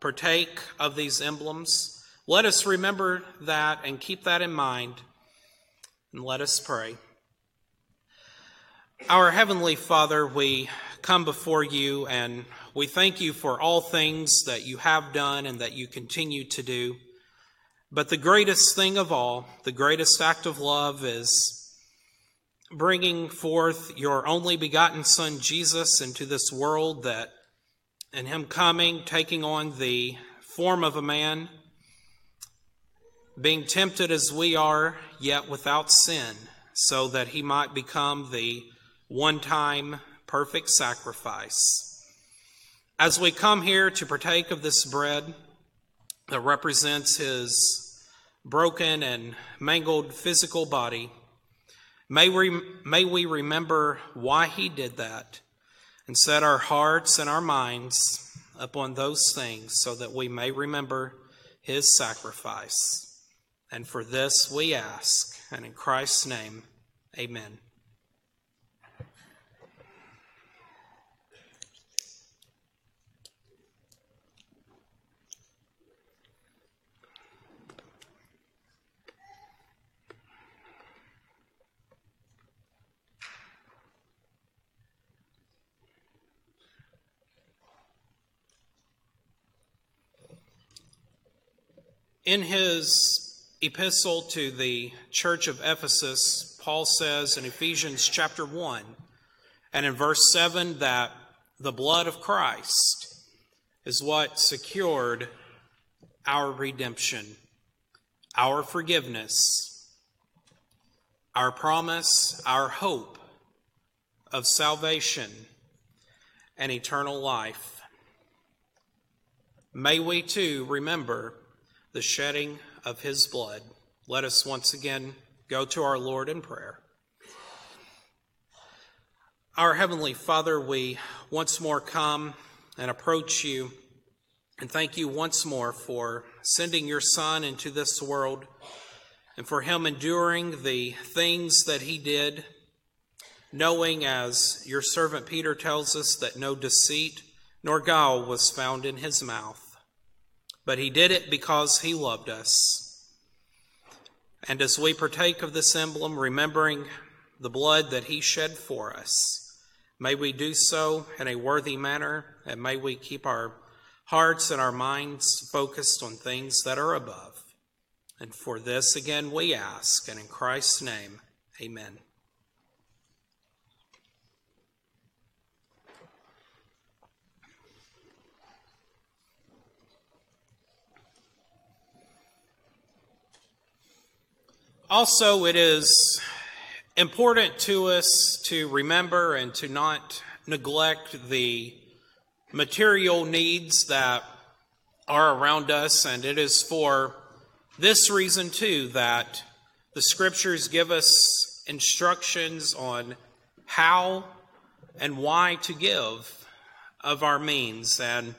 partake of these emblems, let us remember that and keep that in mind, and let us pray. Our Heavenly Father, we come before you and we thank you for all things that you have done and that you continue to do. But the greatest thing of all, the greatest act of love is bringing forth your only begotten Son, Jesus, into this world that, in Him coming, taking on the form of a man, being tempted as we are, yet without sin, so that He might become the one time perfect sacrifice. As we come here to partake of this bread, that represents his broken and mangled physical body. May we, may we remember why he did that and set our hearts and our minds upon those things so that we may remember his sacrifice. And for this we ask, and in Christ's name, amen. In his epistle to the church of Ephesus, Paul says in Ephesians chapter 1 and in verse 7 that the blood of Christ is what secured our redemption, our forgiveness, our promise, our hope, of salvation and eternal life. May we too remember the shedding of his blood. Let us once again go to our Lord in prayer. Our Heavenly Father, we once more come and approach you and thank you once more for sending your Son into this world and for him enduring the things that he did, knowing, as your servant Peter tells us, that no deceit nor guile was found in his mouth. But he did it because he loved us. And as we partake of this emblem, remembering the blood that he shed for us, may we do so in a worthy manner, and may we keep our hearts and our minds focused on things that are above. And for this again we ask, and in Christ's name, amen. Also, it is important to us to remember and to not neglect the material needs that are around us, and it is for this reason, too, that the scriptures give us instructions on how and why to give of our means. And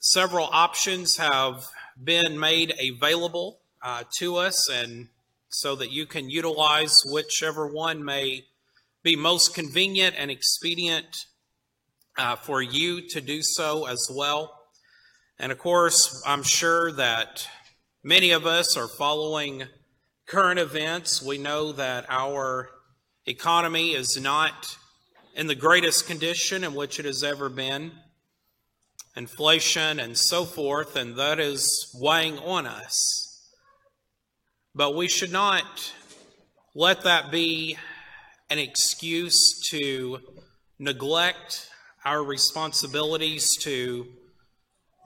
several options have been made available uh, to us, and so that you can utilize whichever one may be most convenient and expedient uh, for you to do so as well. And of course, I'm sure that many of us are following current events. We know that our economy is not in the greatest condition in which it has ever been, inflation and so forth, and that is weighing on us. But we should not let that be an excuse to neglect our responsibilities to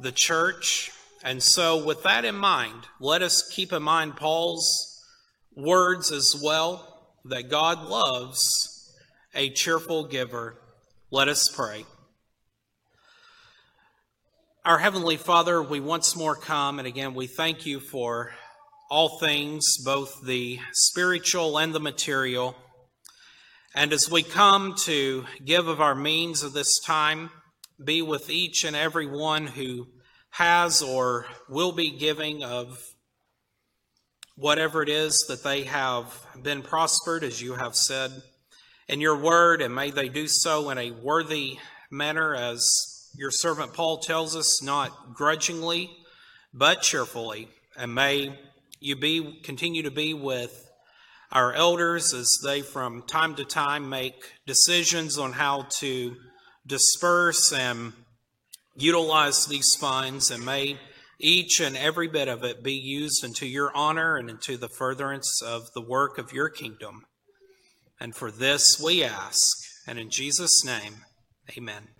the church. And so, with that in mind, let us keep in mind Paul's words as well that God loves a cheerful giver. Let us pray. Our Heavenly Father, we once more come, and again, we thank you for all things, both the spiritual and the material. And as we come to give of our means of this time, be with each and every one who has or will be giving of whatever it is that they have been prospered, as you have said in your word, and may they do so in a worthy manner, as your servant Paul tells us, not grudgingly, but cheerfully. And may you be continue to be with our elders as they from time to time make decisions on how to disperse and utilize these funds, and may each and every bit of it be used into your honor and into the furtherance of the work of your kingdom. And for this we ask, and in Jesus' name, amen.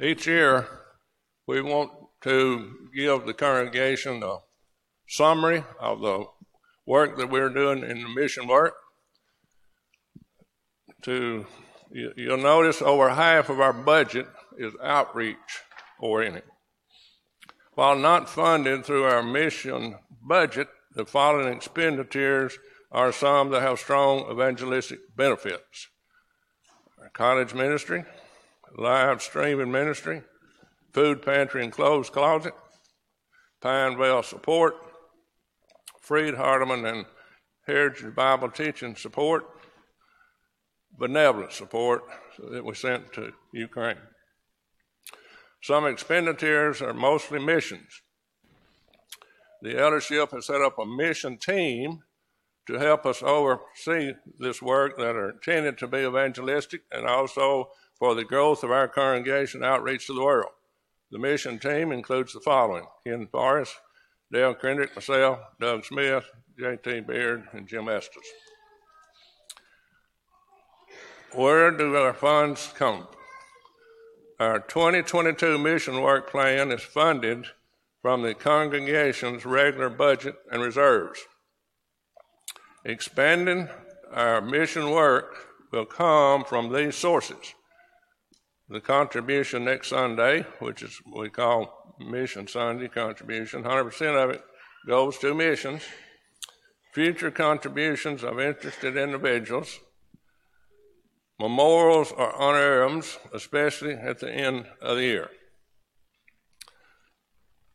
Each year, we want to give the congregation a summary of the work that we're doing in the mission work. To you, you'll notice over half of our budget is outreach oriented. While not funded through our mission budget, the following expenditures are some that have strong evangelistic benefits. Our cottage ministry, live streaming ministry, food pantry and clothes closet, Pineville support, Freed Hardeman and Heritage Bible teaching support, benevolent support that we sent to Ukraine. Some expenditures are mostly missions. The eldership has set up a mission team to help us oversee this work that are intended to be evangelistic and also for the growth of our congregation outreach to the world. The mission team includes the following Ken Forrest, Dale Kendrick, myself, Doug Smith, J.T. Beard, and Jim Estes. Where do our funds come? from? Our 2022 mission work plan is funded from the congregation's regular budget and reserves. Expanding our mission work will come from these sources. The contribution next Sunday, which is we call Mission Sunday contribution, 100% of it goes to missions. Future contributions of interested individuals, memorials or honorariums, especially at the end of the year.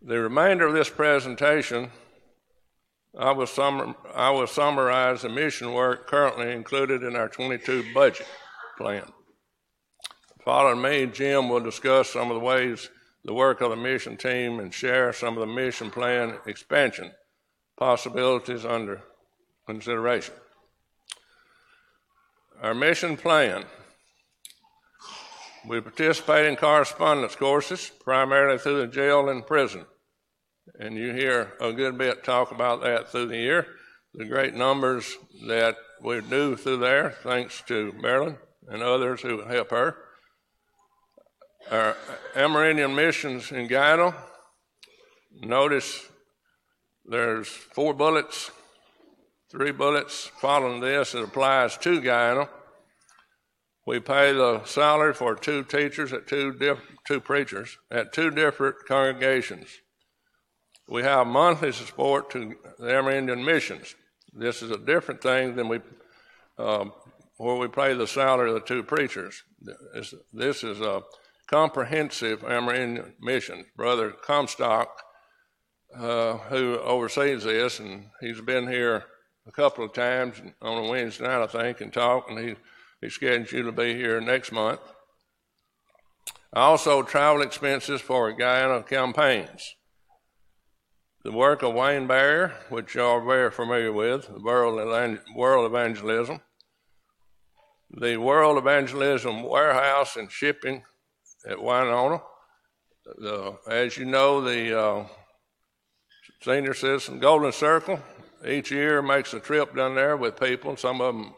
The remainder of this presentation, I will, sum, I will summarize the mission work currently included in our 22 budget plan. Following me, Jim will discuss some of the ways the work of the mission team and share some of the mission plan expansion possibilities under consideration. Our mission plan. We participate in correspondence courses, primarily through the jail and prison. And you hear a good bit talk about that through the year. The great numbers that we do through there, thanks to Marilyn and others who help her. Our Amerindian missions in Guyana. Notice there's four bullets three bullets following this. It applies to Guyana. We pay the salary for two teachers at two diff- two preachers at two different congregations. We have monthly support to the Amerindian missions. This is a different thing than we uh, where we pay the salary of the two preachers. This, this is a comprehensive Amerindian mission. Brother Comstock, uh, who oversees this, and he's been here a couple of times on a Wednesday night, I think, and talk, and he, he's scheduled you to be here next month. Also, travel expenses for Guyana campaigns. The work of Wayne Barrier, which you are very familiar with, the World, World Evangelism. The World Evangelism Warehouse and Shipping at Winona. The, as you know, the uh, Senior Citizen Golden Circle each year makes a trip down there with people. Some of them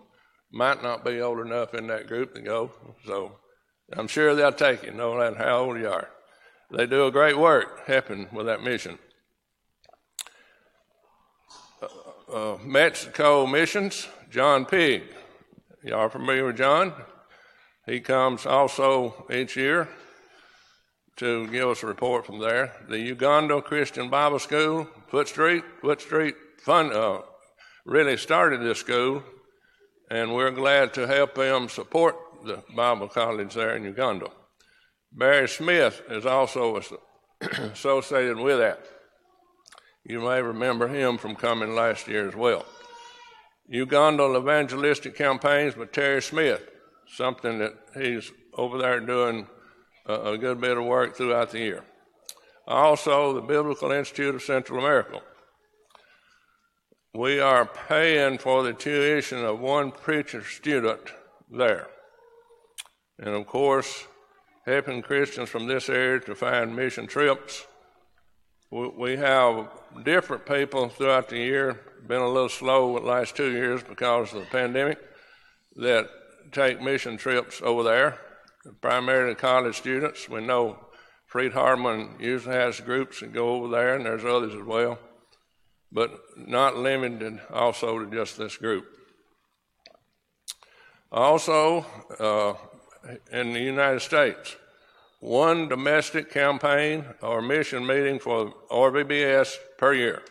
might not be old enough in that group to go, so I'm sure they'll take you, no matter how old you are. They do a great work helping with that mission. Uh, uh, Mexico Missions, John Pig. Y'all familiar with John? He comes also each year to give us a report from there. The Uganda Christian Bible School, Foot Street, Foot Street fund, uh, really started this school, and we're glad to help them support the Bible college there in Uganda. Barry Smith is also *clears throat* associated with that. You may remember him from coming last year as well. Uganda evangelistic campaigns with Terry Smith, something that he's over there doing a, a good bit of work throughout the year. Also, the Biblical Institute of Central America we are paying for the tuition of one preacher student there. And of course, helping Christians from this area to find mission trips. We have different people throughout the year, been a little slow the last two years because of the pandemic, that take mission trips over there, primarily college students. We know Freed Hardeman usually has groups that go over there, and there's others as well but not limited also to just this group. Also, uh, in the United States, one domestic campaign or mission meeting for RVBS per year.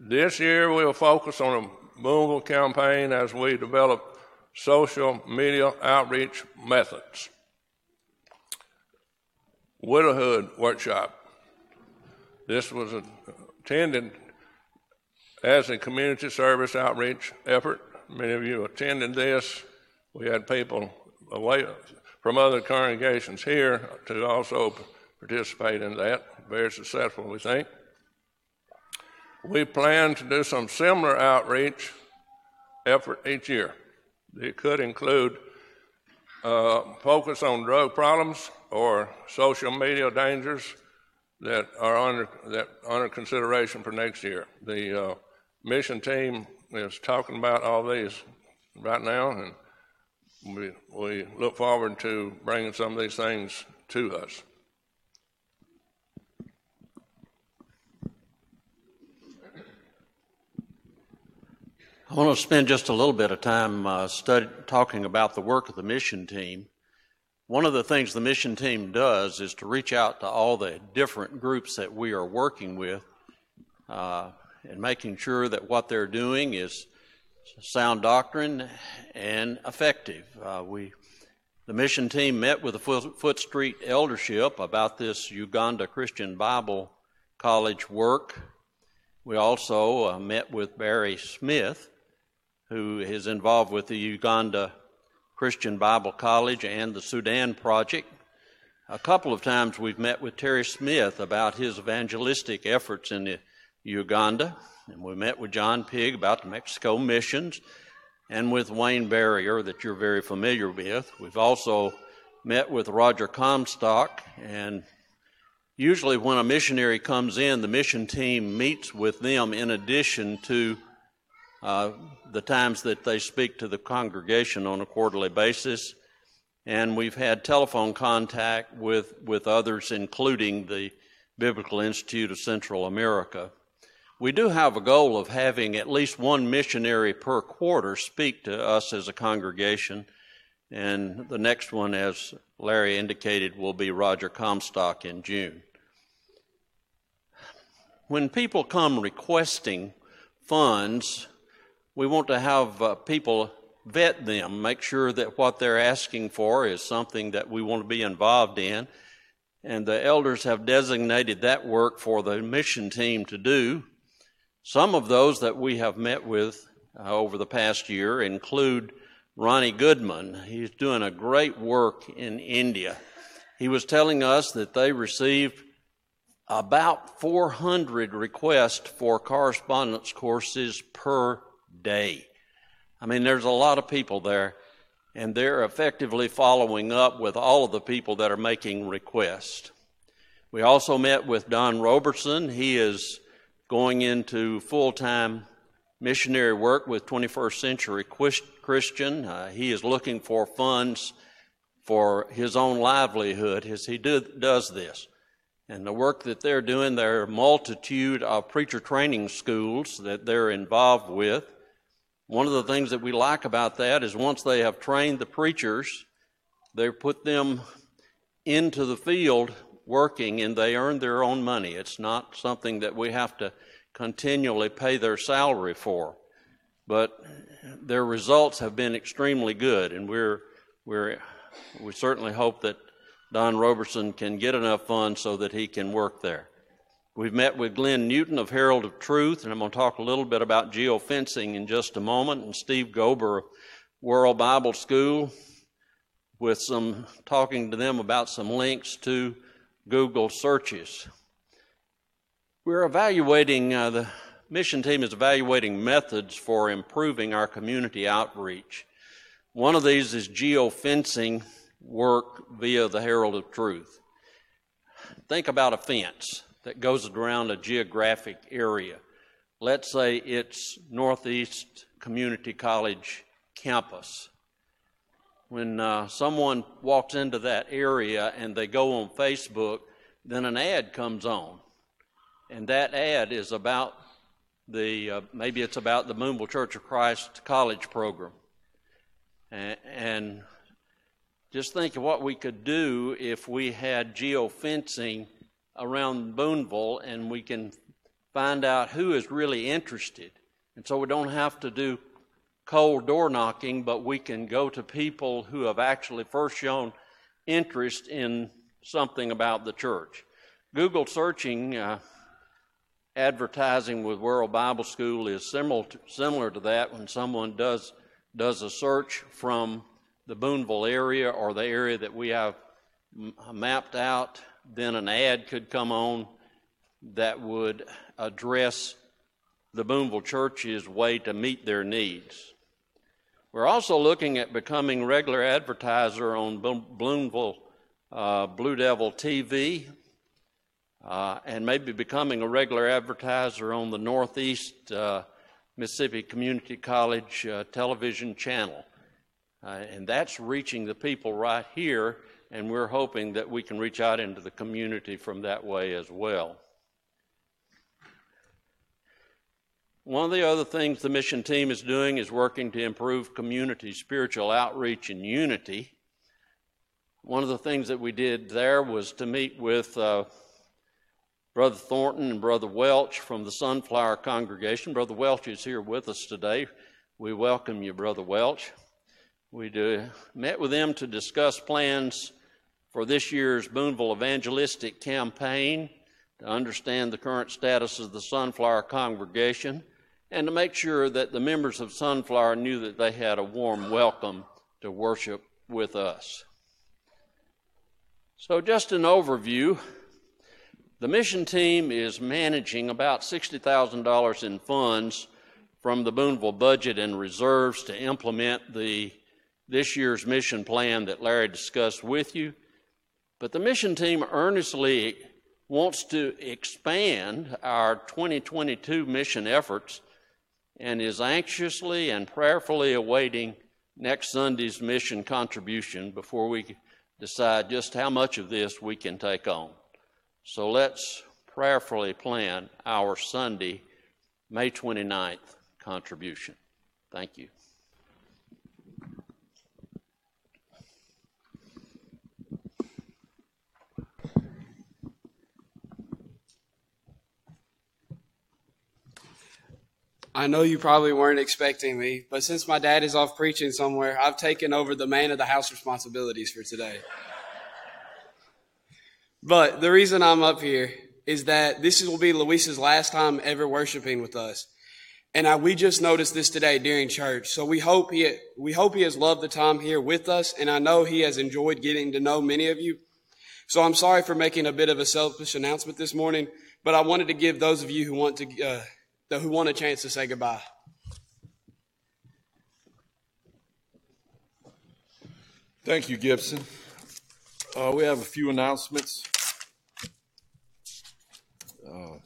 This year we'll focus on a Booneville campaign as we develop social media outreach methods. Widowhood workshop. This was attended as a community service outreach effort. Many of you attended this. We had people away from other congregations here to also participate in that. Very successful, we think. we plan to do some similar outreach effort each year. It could include uh, focus on drug problems or social media dangers that are under that under consideration for next year. The uh, mission team is talking about all these right now, and we we look forward to bringing some of these things to us. I want to spend just a little bit of time uh, study, talking about the work of the mission team. One of the things the mission team does is to reach out to all the different groups that we are working with uh, and making sure that what they're doing is sound doctrine and effective. Uh, we, the mission team met with the Foot Street eldership about this Uganda Christian Bible College work. We also uh, met with Barry Smith who is involved with the Uganda Christian Bible College and the Sudan Project. A couple of times we've met with Terry Smith about his evangelistic efforts in Uganda, and we met with John Pig about the Mexico missions, and with Wayne Barrier that you're very familiar with. We've also met with Roger Comstock, and usually when a missionary comes in, the mission team meets with them in addition to uh, the times that they speak to the congregation on a quarterly basis. And we've had telephone contact with, with others, including the Biblical Institute of Central America. We do have a goal of having at least one missionary per quarter speak to us as a congregation. And the next one, as Larry indicated, will be Roger Comstock in June. When people come requesting funds we want to have uh, people vet them, make sure that what they're asking for is something that we want to be involved in. And the elders have designated that work for the mission team to do. Some of those that we have met with uh, over the past year include Ronnie Goodman. He's doing a great work in India. He was telling us that they received about 400 requests for correspondence courses per day. I mean, there's a lot of people there, and they're effectively following up with all of the people that are making requests. We also met with Don Robertson. He is going into full time missionary work with 21st Century Christian. Uh, he is looking for funds for his own livelihood as he do, does this. And the work that they're doing, there are a multitude of preacher training schools that they're involved with. One of the things that we like about that is once they have trained the preachers, they put them into the field working and they earn their own money. It's not something that we have to continually pay their salary for. But their results have been extremely good, and we're, we're, we certainly hope that Don Robertson can get enough funds so that he can work there. We've met with Glenn Newton of Herald of Truth, and I'm going to talk a little bit about geofencing in just a moment, and Steve Gober of World Bible School with some talking to them about some links to Google searches. We're evaluating, uh, the mission team is evaluating methods for improving our community outreach. One of these is geofencing work via the Herald of Truth. Think about a fence that goes around a geographic area. Let's say it's Northeast Community College campus. When uh, someone walks into that area and they go on Facebook, then an ad comes on. And that ad is about the, uh, maybe it's about the Booneville Church of Christ college program. And, and just think of what we could do if we had geofencing around Booneville and we can find out who is really interested. And so we don't have to do cold door knocking, but we can go to people who have actually first shown interest in something about the church. Google searching uh, advertising with World Bible School is similar to, similar to that when someone does does a search from the Booneville area or the area that we have mapped out then an ad could come on that would address the Booneville Church's way to meet their needs. We're also looking at becoming regular advertiser on Booneville uh, Blue Devil TV uh, and maybe becoming a regular advertiser on the Northeast uh, Mississippi Community College uh, television channel. Uh, and that's reaching the people right here, and we're hoping that we can reach out into the community from that way as well. One of the other things the mission team is doing is working to improve community spiritual outreach and unity. One of the things that we did there was to meet with uh, Brother Thornton and Brother Welch from the Sunflower congregation. Brother Welch is here with us today. We welcome you, Brother Welch. We do, met with them to discuss plans for this year's Booneville evangelistic campaign, to understand the current status of the Sunflower congregation, and to make sure that the members of Sunflower knew that they had a warm welcome to worship with us. So, just an overview the mission team is managing about $60,000 in funds from the Booneville budget and reserves to implement the this year's mission plan that Larry discussed with you. But the mission team earnestly wants to expand our 2022 mission efforts and is anxiously and prayerfully awaiting next Sunday's mission contribution before we decide just how much of this we can take on. So let's prayerfully plan our Sunday, May 29th contribution. Thank you. I know you probably weren't expecting me, but since my dad is off preaching somewhere, I've taken over the man of the house responsibilities for today. But the reason I'm up here is that this will be Luis's last time ever worshiping with us. And I, we just noticed this today during church. So we hope he, we hope he has loved the time here with us. And I know he has enjoyed getting to know many of you. So I'm sorry for making a bit of a selfish announcement this morning, but I wanted to give those of you who want to, uh, who want a chance to say goodbye. Thank you, Gibson. Uh, we have a few announcements. Uh,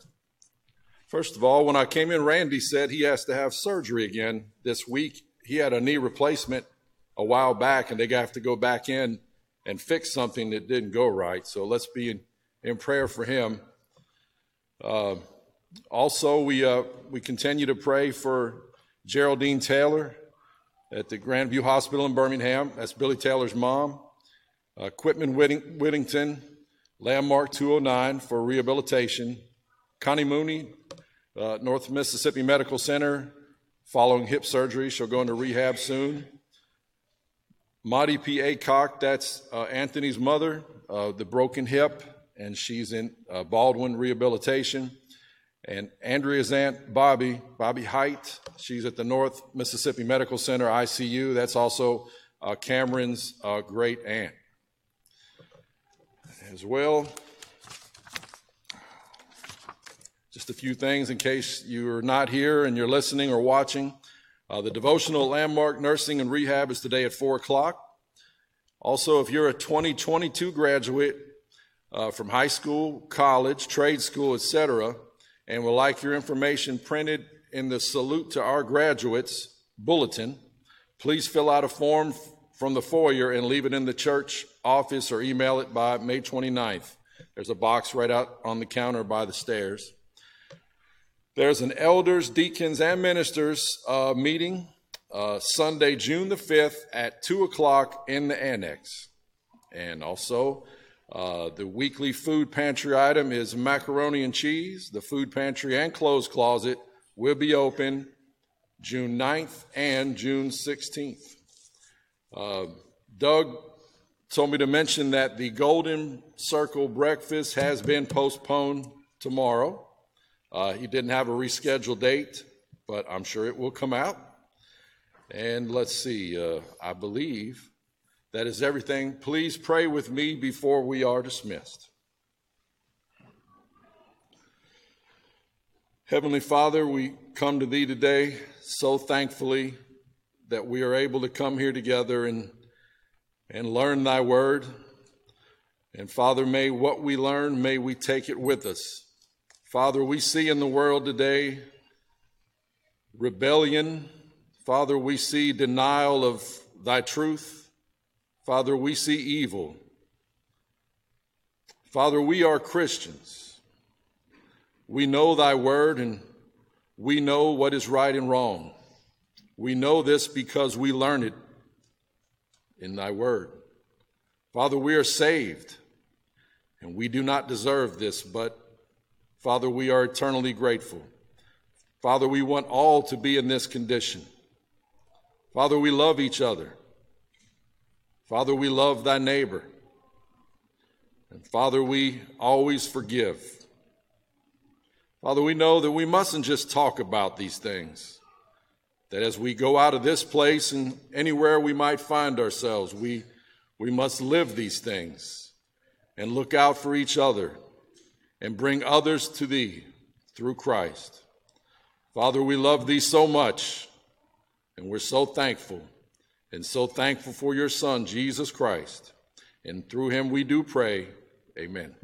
first of all, when I came in, Randy said he has to have surgery again this week. He had a knee replacement a while back, and they have to go back in and fix something that didn't go right. So let's be in, in prayer for him. Uh, also, we, uh, we continue to pray for Geraldine Taylor at the Grandview Hospital in Birmingham. That's Billy Taylor's mom. Uh, Quitman Whitting- Whittington, Landmark 209 for rehabilitation. Connie Mooney, uh, North Mississippi Medical Center, following hip surgery. She'll go into rehab soon. Maudie Peacock, that's uh, Anthony's mother, uh, the broken hip, and she's in uh, Baldwin Rehabilitation. And Andrea's aunt, Bobby, Bobby Height, she's at the North Mississippi Medical Center ICU. That's also uh, Cameron's uh, great aunt. As well, just a few things in case you're not here and you're listening or watching. Uh, the devotional landmark nursing and rehab is today at 4 o'clock. Also, if you're a 2022 graduate uh, from high school, college, trade school, etc., and would like your information printed in the Salute to Our Graduates bulletin, please fill out a form from the foyer and leave it in the church office or email it by May 29th. There's a box right out on the counter by the stairs. There's an elders, deacons, and ministers uh, meeting uh, Sunday, June the 5th at 2 o'clock in the annex. And also, uh, the weekly food pantry item is macaroni and cheese. The food pantry and clothes closet will be open June 9th and June 16th. Uh, Doug told me to mention that the Golden Circle breakfast has been postponed tomorrow. Uh, he didn't have a rescheduled date, but I'm sure it will come out. And let's see, uh, I believe that is everything. Please pray with me before we are dismissed. Heavenly Father, we come to Thee today so thankfully that we are able to come here together and, and learn Thy Word. And Father, may what we learn, may we take it with us. Father, we see in the world today rebellion. Father, we see denial of Thy truth. Father, we see evil. Father, we are Christians. We know Thy Word and we know what is right and wrong. We know this because we learn it in Thy Word. Father, we are saved, and we do not deserve this, but Father, we are eternally grateful. Father, we want all to be in this condition. Father, we love each other. Father, we love thy neighbor. And Father, we always forgive. Father, we know that we mustn't just talk about these things. That as we go out of this place and anywhere we might find ourselves, we, we must live these things and look out for each other and bring others to thee through Christ. Father, we love thee so much, and we're so thankful, and so thankful for your Son, Jesus Christ. And through him we do pray. Amen.